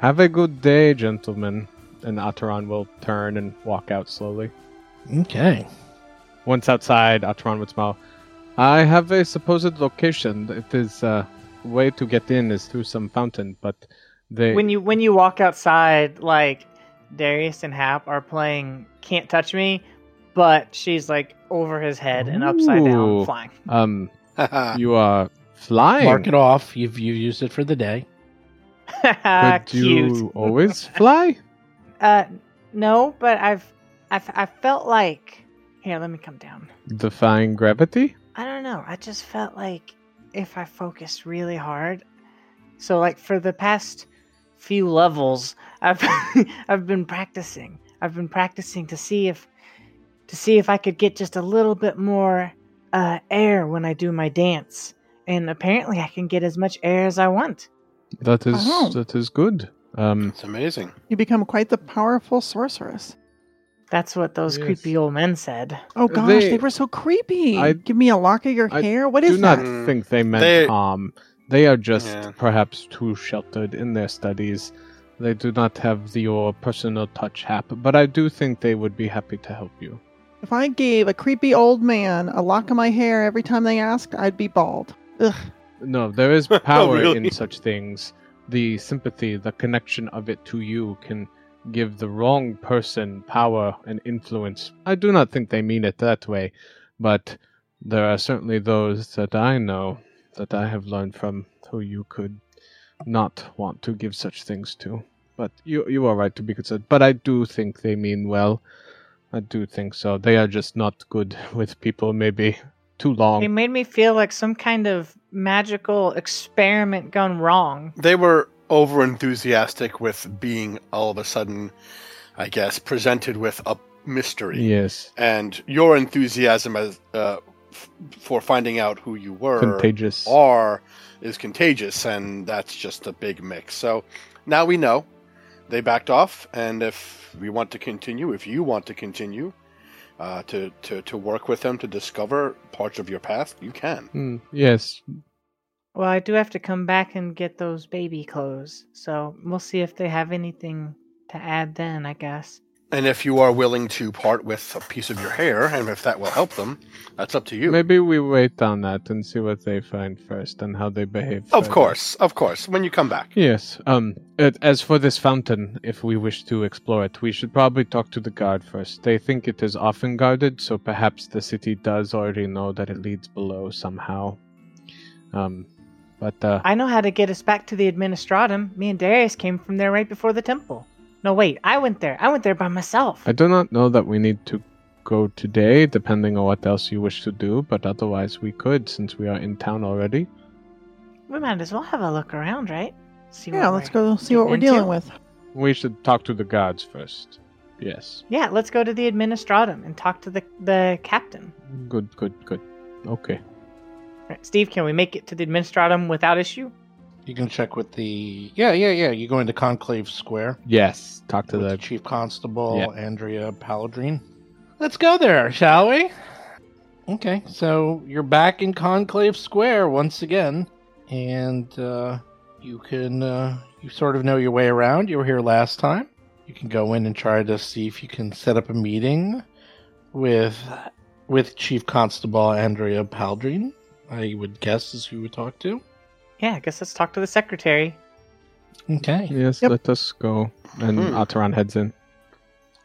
Have a good day, gentlemen. And Ataran will turn and walk out slowly. Okay. Once outside, Ataran would smile. I have a supposed location. It is uh, way to get in is through some fountain, but they when you when you walk outside, like Darius and Hap are playing "Can't Touch Me," but she's like over his head and upside Ooh. down, flying. um you are flying. Mark it off. You've you used it for the day. Could you always fly? Uh, no, but I've, I've, I felt like here. Let me come down. Defying gravity? I don't know. I just felt like if I focused really hard. So like for the past few levels, I've I've been practicing. I've been practicing to see if to see if I could get just a little bit more uh, air when I do my dance. And apparently I can get as much air as I want. That is Oh. that is good. Um It's amazing. You become quite the powerful sorceress. That's what those Yes. creepy old men said. Oh gosh, they, They- were so creepy. I- Give me a lock of your I hair. What do is not? Mm, think they meant they- harm. They are just Yeah. perhaps too sheltered in their studies. They do not have your personal touch hap, but I do think they would be happy to help you. If I gave a creepy old man a lock of my hair every time they asked, I'd be bald. Ugh. No, there is power really? in such things. The sympathy, the connection of it to you can give the wrong person power and influence. I do not think they mean it that way, but there are certainly those that I know that I have learned from who you could not want to give such things to. But you you are right to be concerned. But I do think they mean well. I do think so. They are just not good with people maybe too long. They made me feel like some kind of magical experiment gone wrong. They were over enthusiastic with being all of a sudden, I guess, presented with a mystery. Yes. And your enthusiasm as uh, f- for finding out who you were Contagious. are is contagious, and that's just a big mix. So now we know. They backed off, and if we want to continue, if you want to continue uh, to, to, to work with them to discover parts of your path, you can. Hmm, yes, Well, I do have to come back and get those baby clothes, so we'll see if they have anything to add then, I guess. And if you are willing to part with a piece of your hair, and if that will help them, that's up to you. maybe we wait on that and see what they find first and how they behave. Of further. course, of course. When you come back. Yes. Um. it- as for this fountain, if we wish to explore it, we should probably talk to the guard first. They think it is often guarded, so perhaps the city does already know that it leads below somehow. Um. But uh, I know how to get us back to the Administratum. Me and Darius came from there right before the temple. No, wait, I went there. I went there by myself. I do not know that we need to go today, depending on what else you wish to do. But otherwise, we could, since we are in town already. We might as well have a look around, right? See Yeah, let's go see what we're getting dealing with. We should talk to the guards first. Yes. Yeah, let's go to the Administratum and talk to the the captain. Good. Good. Good. Okay. Right, Steve, can we make it to the Administratum without issue? You can check with the yeah yeah yeah. You go into Conclave Square Yes. Talk to with the the Chief Constable Yeah. Andrea Paladrine. Let's go there, shall we? Okay, so you're back in Conclave Square once again, and uh, you can uh, you sort of know your way around. You were here last time. You can go in and try to see if you can set up a meeting with with Chief Constable Andrea Paladrine. I would guess is who you would talk to. Yeah, I guess let's talk to the secretary. Okay. Yes, Yep. let us go. And Hmm. Ataran heads in.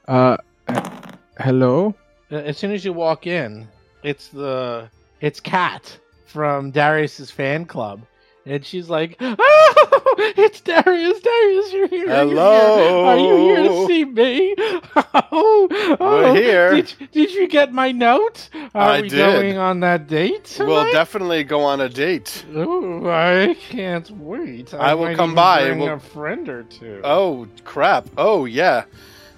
Uh, h- hello? Uh, As soon as you walk in, it's the it's Kat from Darius's fan club, and she's like, "Oh, it's Darius! Darius, you're here! you're here. Hello. Are you here to see me? oh, oh, here. Did, did you get my note? Are I we did. going on that date? Tonight? We'll definitely go on a date. Ooh, I can't wait. I will might come by. Bring We'll- a friend or two. Oh, crap. Oh, yeah.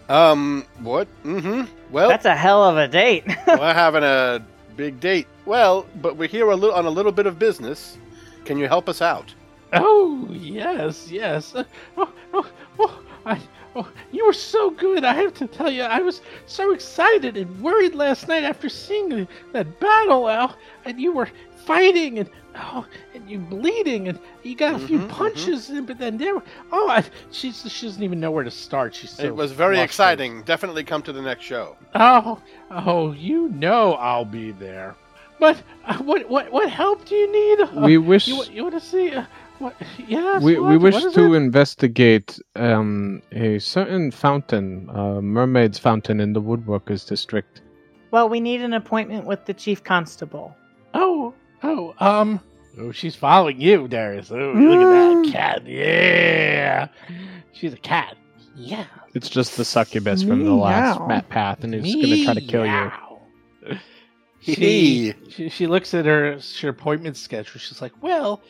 Um, what? Mm-hmm. Well, That's a hell of a date. we're having a big date. Well, but we're here a little on a little bit of business. Can you help us out? Oh yes, yes. Uh, Oh, oh, oh, I oh, you were so good. I have to tell you, I was so excited and worried last night after seeing the, that battle. Oh, and you were fighting and oh, and you bleeding and you got a few Mhm, mhm. punches in, but then there. Oh, I, she's she doesn't even know where to start. She's so it was very exciting. Definitely come to the next show. Oh, oh, you know I'll be there. But uh, what what what help do you need? Uh, we wish you, you want to see? Uh, what? Yes. we, we wish to it? investigate um, a certain fountain, a mermaid's fountain in the woodworkers district. Well, we need an appointment with the chief constable. Oh, oh, um. Oh, she's following you, Darius. Oh, look at that cat. Yeah. She's a cat. Yeah. It's just the succubus from the last map path, and it's gonna try to kill you. Meow. Hee She, she she looks at her her appointment schedule. She's like, well,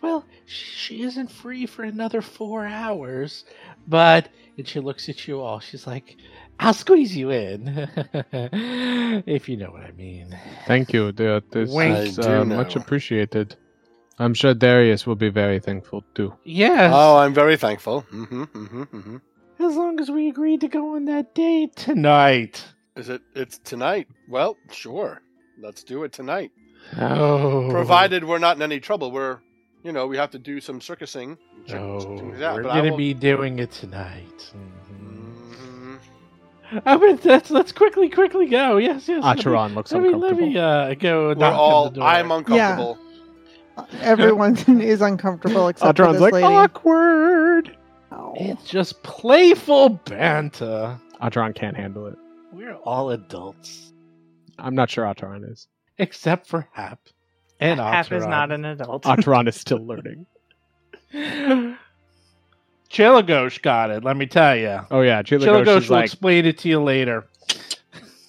well, she, she isn't free for another four hours, but and she looks at you all. She's like, I'll squeeze you in, if you know what I mean. Thank you. The, this Wink. is uh, much appreciated. I'm sure Darius will be very thankful too. Yes. Oh, I'm very thankful. Mm-hmm, mm-hmm, mm-hmm. as long as we agreed to go on that date tonight. Is it? It's tonight. Well, sure. Let's do it tonight. Oh, Provided we're not in any trouble. We're, you know, we have to do some circusing. check Oh, things out, we're I gonna will- be doing it tonight. Mhm. Mhm. Oh, but let's let's quickly, quickly go. Yes, yes. let me- Acheron looks Let me, let uncomfortable. me uh, go. We're knock on all. the door. I'm uncomfortable. Everyone is uncomfortable except for this like lady. awkward. Ow. It's just playful banter. Acheron can't handle it. We're all adults, I'm not sure Acheron is. except for Hap and Hap is not an adult. Acheron is still learning. Chilagosh got it. Let me tell you. Oh yeah, Chilagosh Chilagosh will like, explain it to you later.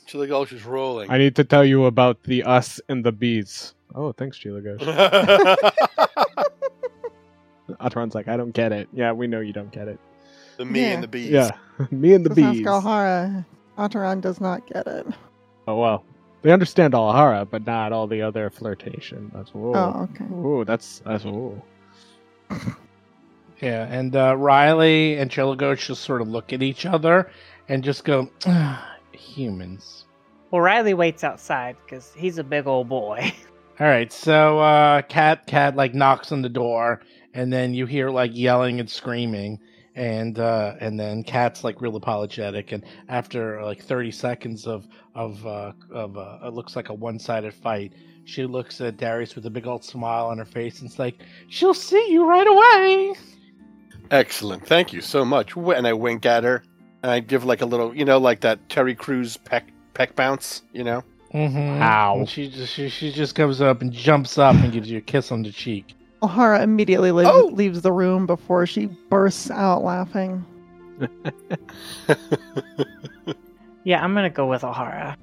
Chili Gulch is rolling. I need to tell you about the us and the bees. Oh, thanks, Chilagosh. Acheron's like, I don't get it. Yeah, we know you don't get it. the me Yeah. and the bees. Yeah, me and the Just ask bees. Alhara. Ataran does not get it. Oh well, they understand Alhara, but not all the other flirtation. That's whoa. Oh, okay. Ooh, that's that's whoa. Yeah, and uh, Riley and Chilagosh just sort of look at each other and just go, "Ah, humans. Well, Riley waits outside because he's a big old boy. All right, so uh, Cat Cat like knocks on the door, and then you hear like yelling and screaming, and uh, and then Cat's like real apologetic, and after like thirty seconds of of uh, of uh, it looks like a one sided fight, she looks at Darius with a big old smile on her face, and it's like she'll see you right away. Excellent. Thank you so much. Wh- And I wink at her, and I give like a little, you know, like that Terry Crews peck peck bounce. You know. Mm-hmm. Ow. And she just she, she just comes up and jumps up and gives you a kiss on the cheek. Alhara immediately leaves, Oh! leaves the room before she bursts out laughing. yeah, I'm gonna go with Alhara.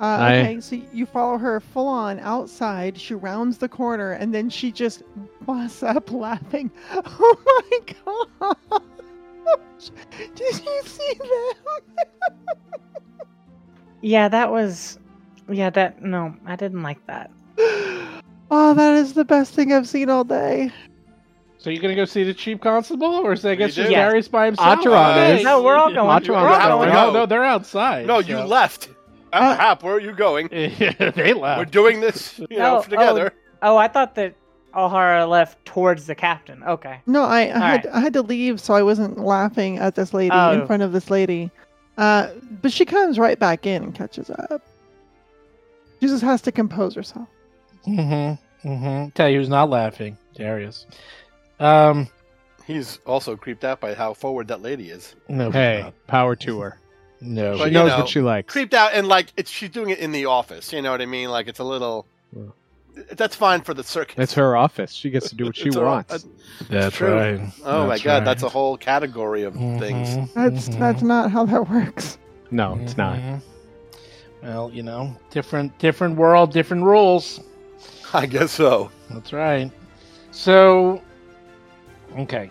Uh, I- okay, so you follow her full on outside. She rounds the corner and then she just busts up laughing. Oh my god! Did you see that? Yeah, that was. Yeah, that. No, I didn't like that. oh, that is the best thing I've seen all day. So you're gonna go see the chief constable, or is that I guess just do. Darius by himself? Acheron Okay. No, we're all going. Acheron We're all going. go. No, no, they're outside. No, you left. Uh, Hap, where are you going? they left. We're doing this, you know, oh, together. Oh, I thought that Alhara left towards the captain. Okay. No, I, I had right. I had to leave so I wasn't laughing at this lady Oh. in front of this lady. Uh, but she comes right back in and catches up. She just has to compose herself. Mm-hmm. Mm-hmm. Tell you who's not laughing, Darius. Um, He's also creeped out by how forward that lady is. no, Hey, not. power to her. no. But She you knows know, what she likes. Creeped out, and like it's she's doing it in the office. You know what I mean? Like it's a little. Yeah. That's fine for the circus. It's her office. She gets to do what she It's her- wants. That's true. right. Oh my That's god, that's a whole category of things. Mhm, That's mhm, that's not how that works. No, it's not. mhm. Well, you know, different different world, different rules. I guess so. That's right. So, okay,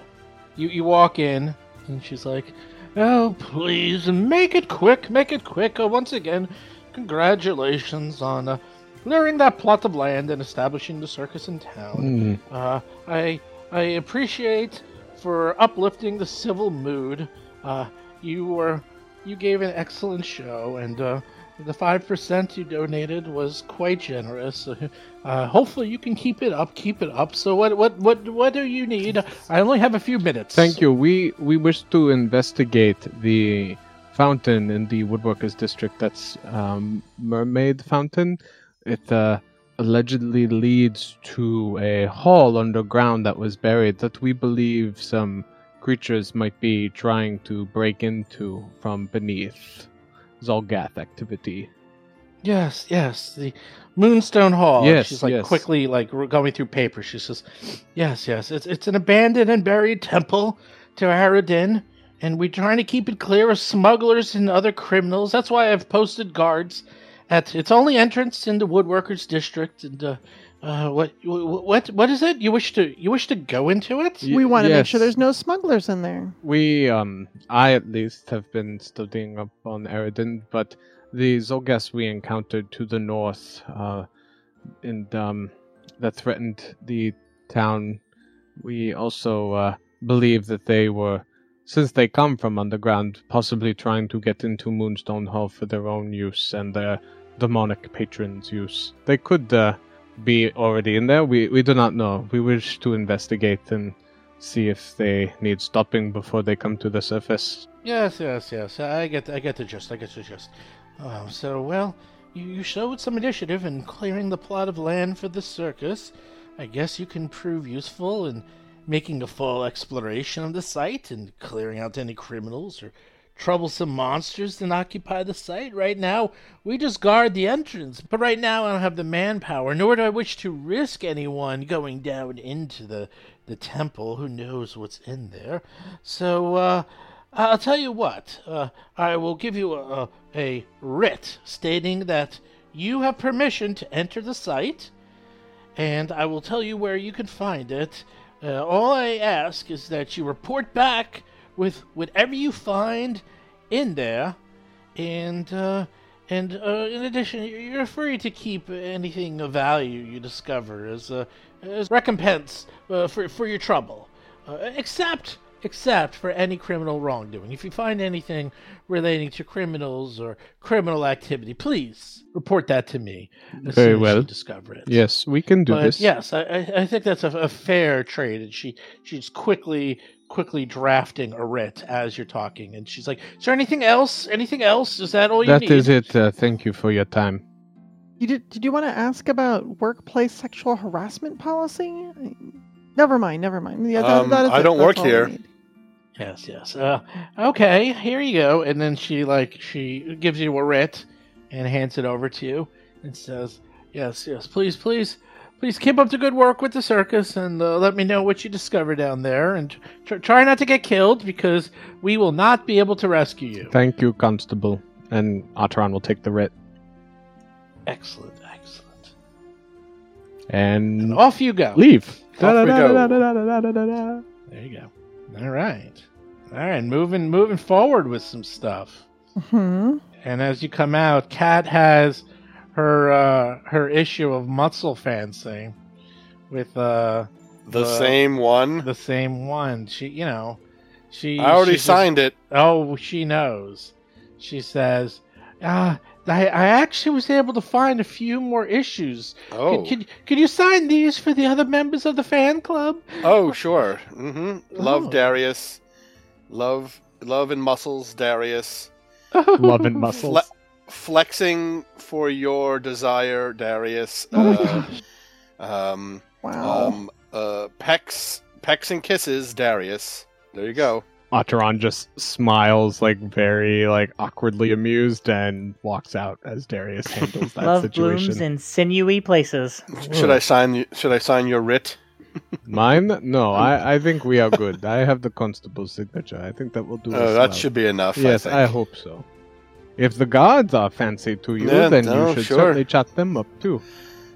you you walk in, and she's like, "Oh, please make it quick, make it quick." Uh, once again, congratulations on uh, clearing that plot of land and establishing the circus in town. Mm. Uh, I I appreciate for uplifting the civil mood Uh, you were you gave an excellent show, and uh, the five percent you donated was quite generous. Uh, hopefully, you can keep it up. Keep it up. So, what what what what do you need? I only have a few minutes. Thank you. We we wish to investigate the fountain in the Woodworkers District. That's um, Mermaid Fountain. It uh, allegedly leads to a hall underground that was buried that we believe some creatures might be trying to break into from beneath. Xulgath activity. Yes, yes, the Moonstone Hall. Yes, she's like yes. quickly like going through papers. She says, "Yes, yes, it's it's an abandoned and buried temple to Aroden, and we're trying to keep it clear of smugglers and other criminals. That's why I've posted guards at its only entrance in the Woodworkers District. And uh, uh, what what what is it? You wish to you wish to go into it? Y- we want to make sure there's no smugglers in there. We, um, I at least have been studying up on Aroden, but the Xulgaths we encountered to the north, uh, and, um, that threatened the town, we also, uh, believe that they were, since they come from underground, possibly trying to get into Moonstone Hall for their own use and their demonic patrons' use. They could, uh, be already in there. We, we do not know. We wish to investigate and see if they need stopping before they come to the surface. Yes, yes, yes. I get, I get the gist. I get the gist. Oh, so well, you, you showed some initiative in clearing the plot of land for the circus. I guess you can prove useful in making a full exploration of the site and clearing out any criminals or troublesome monsters that occupy the site. Right now, we just guard the entrance, but right now I don't have the manpower, nor do I wish to risk anyone going down into the the temple. Who knows what's in there? So, uh, I'll tell you what. Uh, I will give you a, a writ stating that you have permission to enter the site, and I will tell you where you can find it. Uh, all I ask is that you report back with whatever you find in there, and uh, and uh, in addition, you're free to keep anything of value you discover as a as recompense uh, for for your trouble, uh, except except for any criminal wrongdoing. If you find anything relating to criminals or criminal activity, please report that to me as Very soon as well. you discover it. Yes, we can do But this. yes, I, I- I think that's a, a fair trade. And she she's quickly quickly drafting a writ as you're talking, and she's like, "Is there anything else? Anything else? Is that all you That need?" is it. Uh, thank you for your time. You did? Did you want to ask about workplace sexual harassment policy? Never mind. Never mind. Yeah, that, Um, that is I it. don't That's work all we here. need. Yes, yes. Uh, okay, here you go. And then she like she gives you a writ and hands it over to you and says, "Yes, yes. Please, please, please keep up the good work with the circus and uh, let me know what you discover down there. And tr- try not to get killed because we will not be able to rescue you." Thank you, Constable. And Atron will take the writ. Excellent, excellent. And And off you go. leave. There you go. All right, all right. Moving, moving forward with some stuff. hmm And as you come out, Kat has her uh, her issue of muscle fancy with uh, The Uh, same one. the same one. She, you know, she. I already she just- signed it. oh, she knows. She says, "Ah, I, I actually was able to find a few more issues. Oh, Could, could, could you sign these for the other members of the fan club?" oh, sure. Mm-hmm. Love Oh. Darius. Love, love and muscles, Darius. Love and muscles. Fle- flexing for your desire, Darius. Oh my Uh, gosh. um, Wow. um, uh, pecs, pecs and kisses, Darius. There you go. Atron just smiles like very like awkwardly amused and walks out as Darius handles that Love situation. blooms in sinewy places. Should I sign? Should I sign your writ? Mine? No, I, I think we are good. I have the constable's signature. I think that will do Uh, that well. should be enough. Yes, I, I, hope so. If the guards are fancy to you, Yeah, then no, you should sure. certainly chat them up too.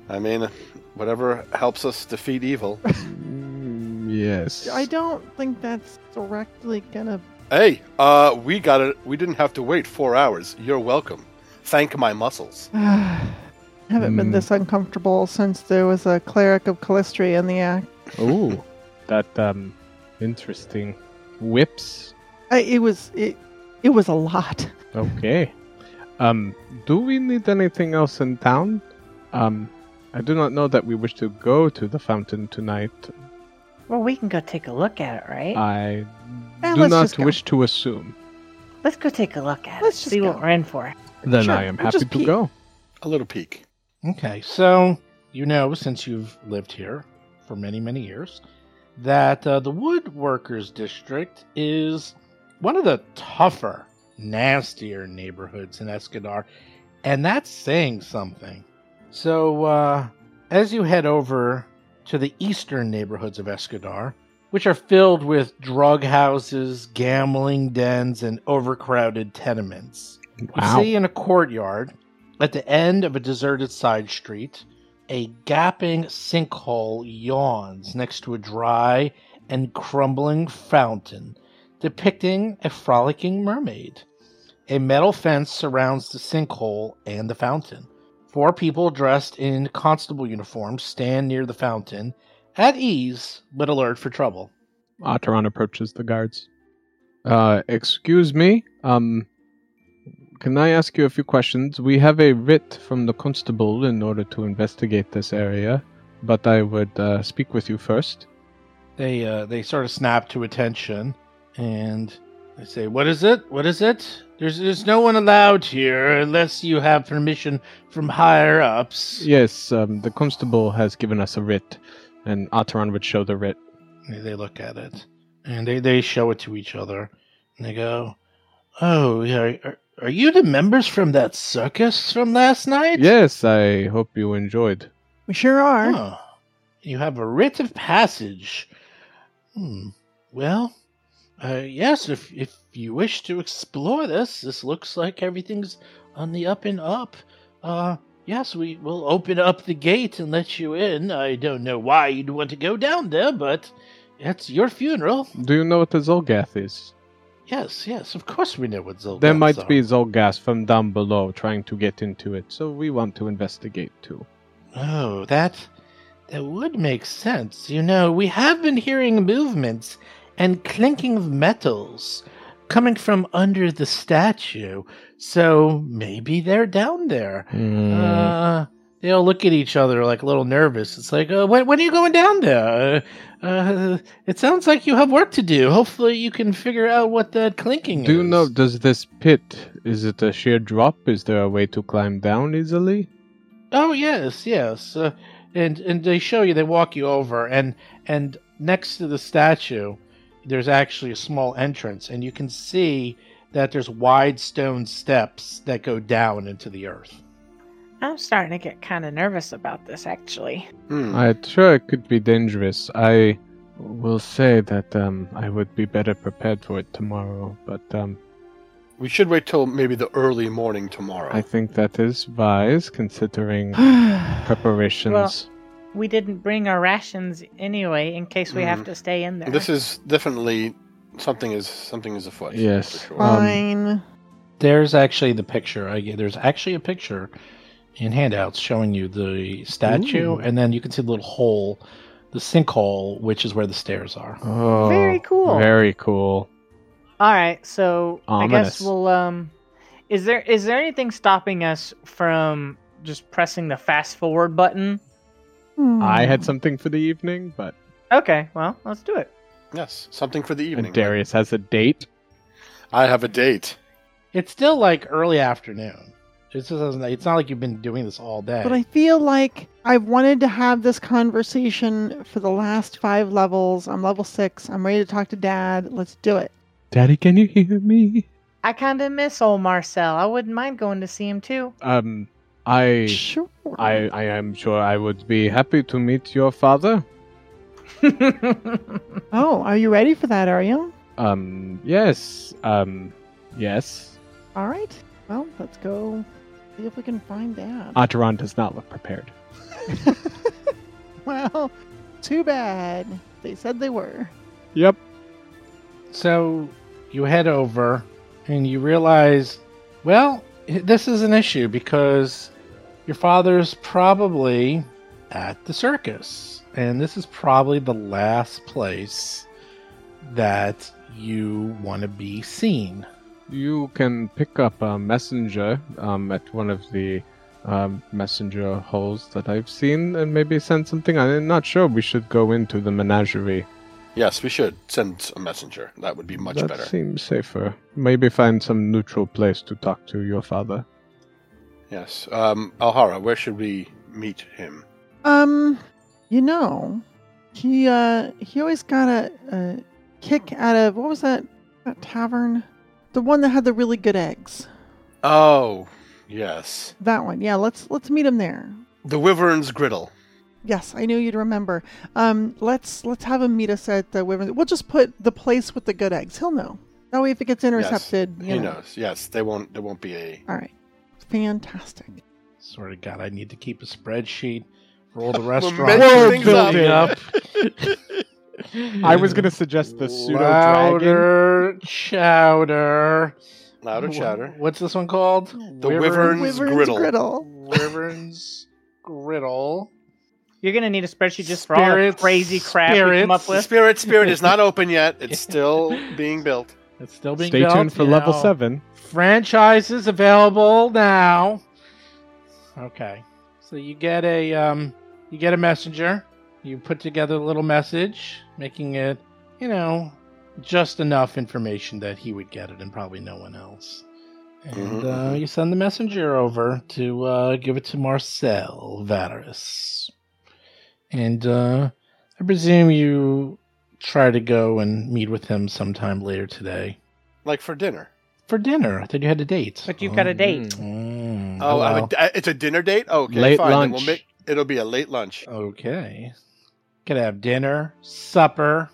I mean, whatever helps us defeat evil. Mm, yes. I don't think that's directly gonna. hey, uh, we got it. We didn't have to wait four hours. You're welcome. Thank my muscles. haven't been Hmm. this uncomfortable since there was a cleric of Callistria in the act. Ooh, that um, interesting. Whips. I, it was it it was a lot. Okay. Um, do we need anything else in town? Um, I do not know that we wish to go to the fountain tonight. Well, we can go take a look at it, right? I Eh, do let's not just go. wish to assume. Let's go take a look at Let's it. just See what we're in for. Then Sure, I am we'll happy just to peek. go. A little peek. Okay, so you know, since you've lived here for many, many years, that uh, the Woodworkers District is one of the tougher, nastier neighborhoods in Escadar, and that's saying something. So, uh, as you head over to the eastern neighborhoods of Escadar, which are filled with drug houses, gambling dens, and overcrowded tenements, Wow. you see in a courtyard at the end of a deserted side street, a gaping sinkhole yawns next to a dry and crumbling fountain depicting a frolicking mermaid. A metal fence surrounds the sinkhole and the fountain. Four people dressed in constable uniforms stand near the fountain, at ease but alert for trouble. Ataran approaches the guards. Uh, excuse me. Um, can I ask you a few questions? We have a writ from the constable in order to investigate this area, but I would uh, speak with you first. They uh, they sort of snap to attention, and they say, "What is it? What is it? There's there's no one allowed here unless you have permission from higher ups." Yes, um, the constable has given us a writ, and Ataran would show the writ. They- They look at it, and they they show it to each other, and they go, "Oh, are, are, are you the members from that circus from last night?" Yes, I hope you enjoyed. We sure are. Oh, you have a writ of passage. Hmm. Well, uh, yes, if if you wish to explore this, this looks like everything's on the up and up. Uh, yes, we will open up the gate and let you in. I don't know why you'd want to go down there, but it's your funeral. Do you know what the Xulgath is? Yes, yes, of course we know what Xulgaths There might are. be Xulgath from down below trying to get into it, so we want to investigate too. Oh, that that would make sense. You know, we have been hearing movements and clinking of metals coming from under the statue. So maybe they're down there. Hmm. Uh, they all look at each other like a little nervous. It's like, uh, when, when are you going down there? Uh, uh, it sounds like you have work to do. Hopefully, you can figure out what that clinking Do is. you know, does this pit, is it a sheer drop? Is there a way to climb down easily? Oh yes, yes. Uh, and and they show you, they walk you over, and and next to the statue, there's actually a small entrance, and you can see that there's wide stone steps that go down into the earth. I'm starting to get kind of nervous about this, actually. Hmm. I'm sure it could be dangerous. I will say that um, I would be better prepared for it tomorrow, but um, We should wait till maybe the early morning tomorrow. I think that is wise considering preparations. We didn't bring our rations anyway, in case we have Mhm. to stay in there. This is definitely something is something is afoot. Yes. for sure. Um, Fine. There's actually the picture. I there's actually a picture in handouts showing you the statue, Ooh. and then you can see the little hole, the sinkhole, which is where the stairs are. oh, Very cool. Very cool. All right, so I guess we'll um is there is there anything stopping us from just pressing the fast forward button? Hmm. I had something for the evening, but Okay, well, let's do it. Yes, something for the evening. and Darius has a date. I have a date. It's still like early afternoon. It's just doesn't. It's not like you've been doing this all day. But I feel like I've wanted to have this conversation for the last five levels. I'm level six. I'm ready to talk to Dad. Let's do it. Daddy, can you hear me? I kind of miss old Marcel. I wouldn't mind going to see him too. Um, I, Sure. I, I am sure I would be happy to meet your father. Oh, are you ready for that? Are you? Um, yes. Um, yes. All right. Well, let's go see if we can find Dad. Ataran does not look prepared. well, too bad. They said they were. Yep. So you head over and you realize, well, this is an issue because your father's probably at the circus. And this is probably the last place that you want to be seen. You can pick up a messenger um, at one of the um, messenger holes that I've seen and maybe send something. I'm not sure we should go into the menagerie. Yes, we should send a messenger. That would be much that better. seems safer. Maybe find some neutral place to talk to your father. Yes. Um, Alhara, where should we meet him? Um, you know, he uh he always got a, a kick out of what was that that tavern? The one that had the really good eggs. Oh, yes. That one. Yeah, let's let's meet him there. The Wyvern's Griddle. Yes, I knew you'd remember. Um, let's let's have him meet us at the Wyvern. We'll just put the place with the good eggs. He'll know. That way, if it gets intercepted, Yes, you he know. knows. Yes, they won't. There won't be a. All right, fantastic. Sort of God, I need to keep a spreadsheet for all the We're restaurants messing things up. building up. I was going to suggest the pseudo dragon. Louder chowder. Louder chatter. What's this one called? The Wyvern's Wyvern's Griddle. griddle. Wyvern's griddle. You're gonna need a spreadsheet just for all the Spirits, crazy crap we come spirits. up The with. spirit spirit is not open yet. It's still being built. It's still being built. Stay built, tuned for you level know. 7. Franchises available now. Okay, so you get a um, you get a messenger. You put together a little message, making it, you know, just enough information that he would get it and probably no one else. And Mhm, uh, mhm. you send the messenger over to uh, give it to Marcel Varus. And uh, I presume you try to go and meet with him sometime later today Like for dinner. For dinner. I thought you had a date. But you've got a date. Mm, Oh, I well, would- uh, it's a dinner date. Okay, Late fine. then We'll make, it'll be a late lunch. okay. Could have dinner, supper,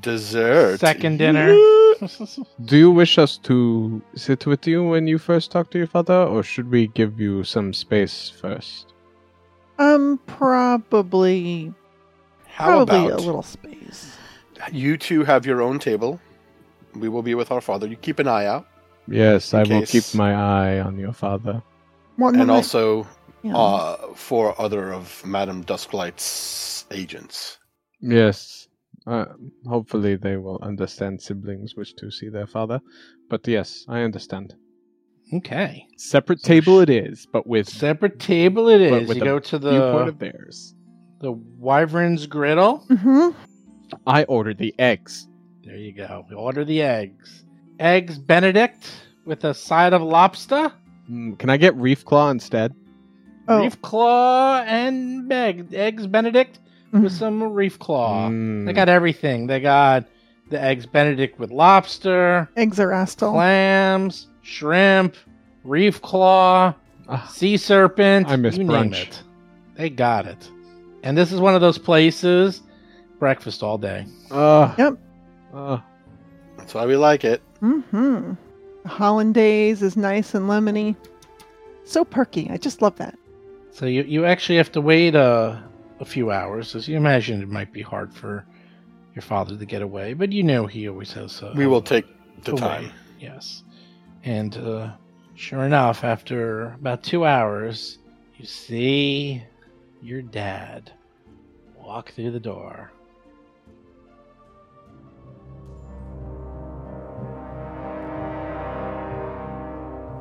Dessert. second dinner. Do you wish us to sit with you when you first talk to your father, or should we give you some space first? Um, probably, How probably about a little space. you two have your own table? We will be with our father. You keep an eye out, Yes, In I will case- keep my eye on your father. Well, and also yeah. uh, for other of Madame Dusklight's agents. Yes. Uh, hopefully they will understand siblings wish to see their father. But yes, I understand. Okay. Separate So table sh- it is, but with Separate table it is. But with You go to viewpoint the of theirs. the Wyvern's Griddle. Mhm. I ordered the eggs. There you go. We order the eggs. Eggs Benedict with a side of lobster, Mm, can I get reef claw instead? Oh, reef claw, and beg eggs Benedict with mhm. some reef claw. Mm. They got everything. They got the eggs Benedict with lobster, eggs are astal. clams, shrimp, reef claw, Ah, sea serpent. I miss you name brunch. it. They got it. And this is one of those places. Breakfast all day. uh, Yep. uh, That's why we like it. Mm-hmm. The hollandaise is nice and lemony. So perky. I just love that. So you, you actually have to wait a, a few hours, as you imagine it might be hard for your father to get away, but you know he always has. Uh, We will take the a way. time. Yes, and uh, sure enough, after about two hours, you see your dad walk through the door.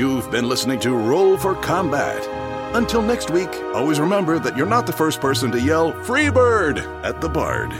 You've been listening to Roll for Combat. Until next week, always remember that you're not the first person to yell Freebird at the Bard.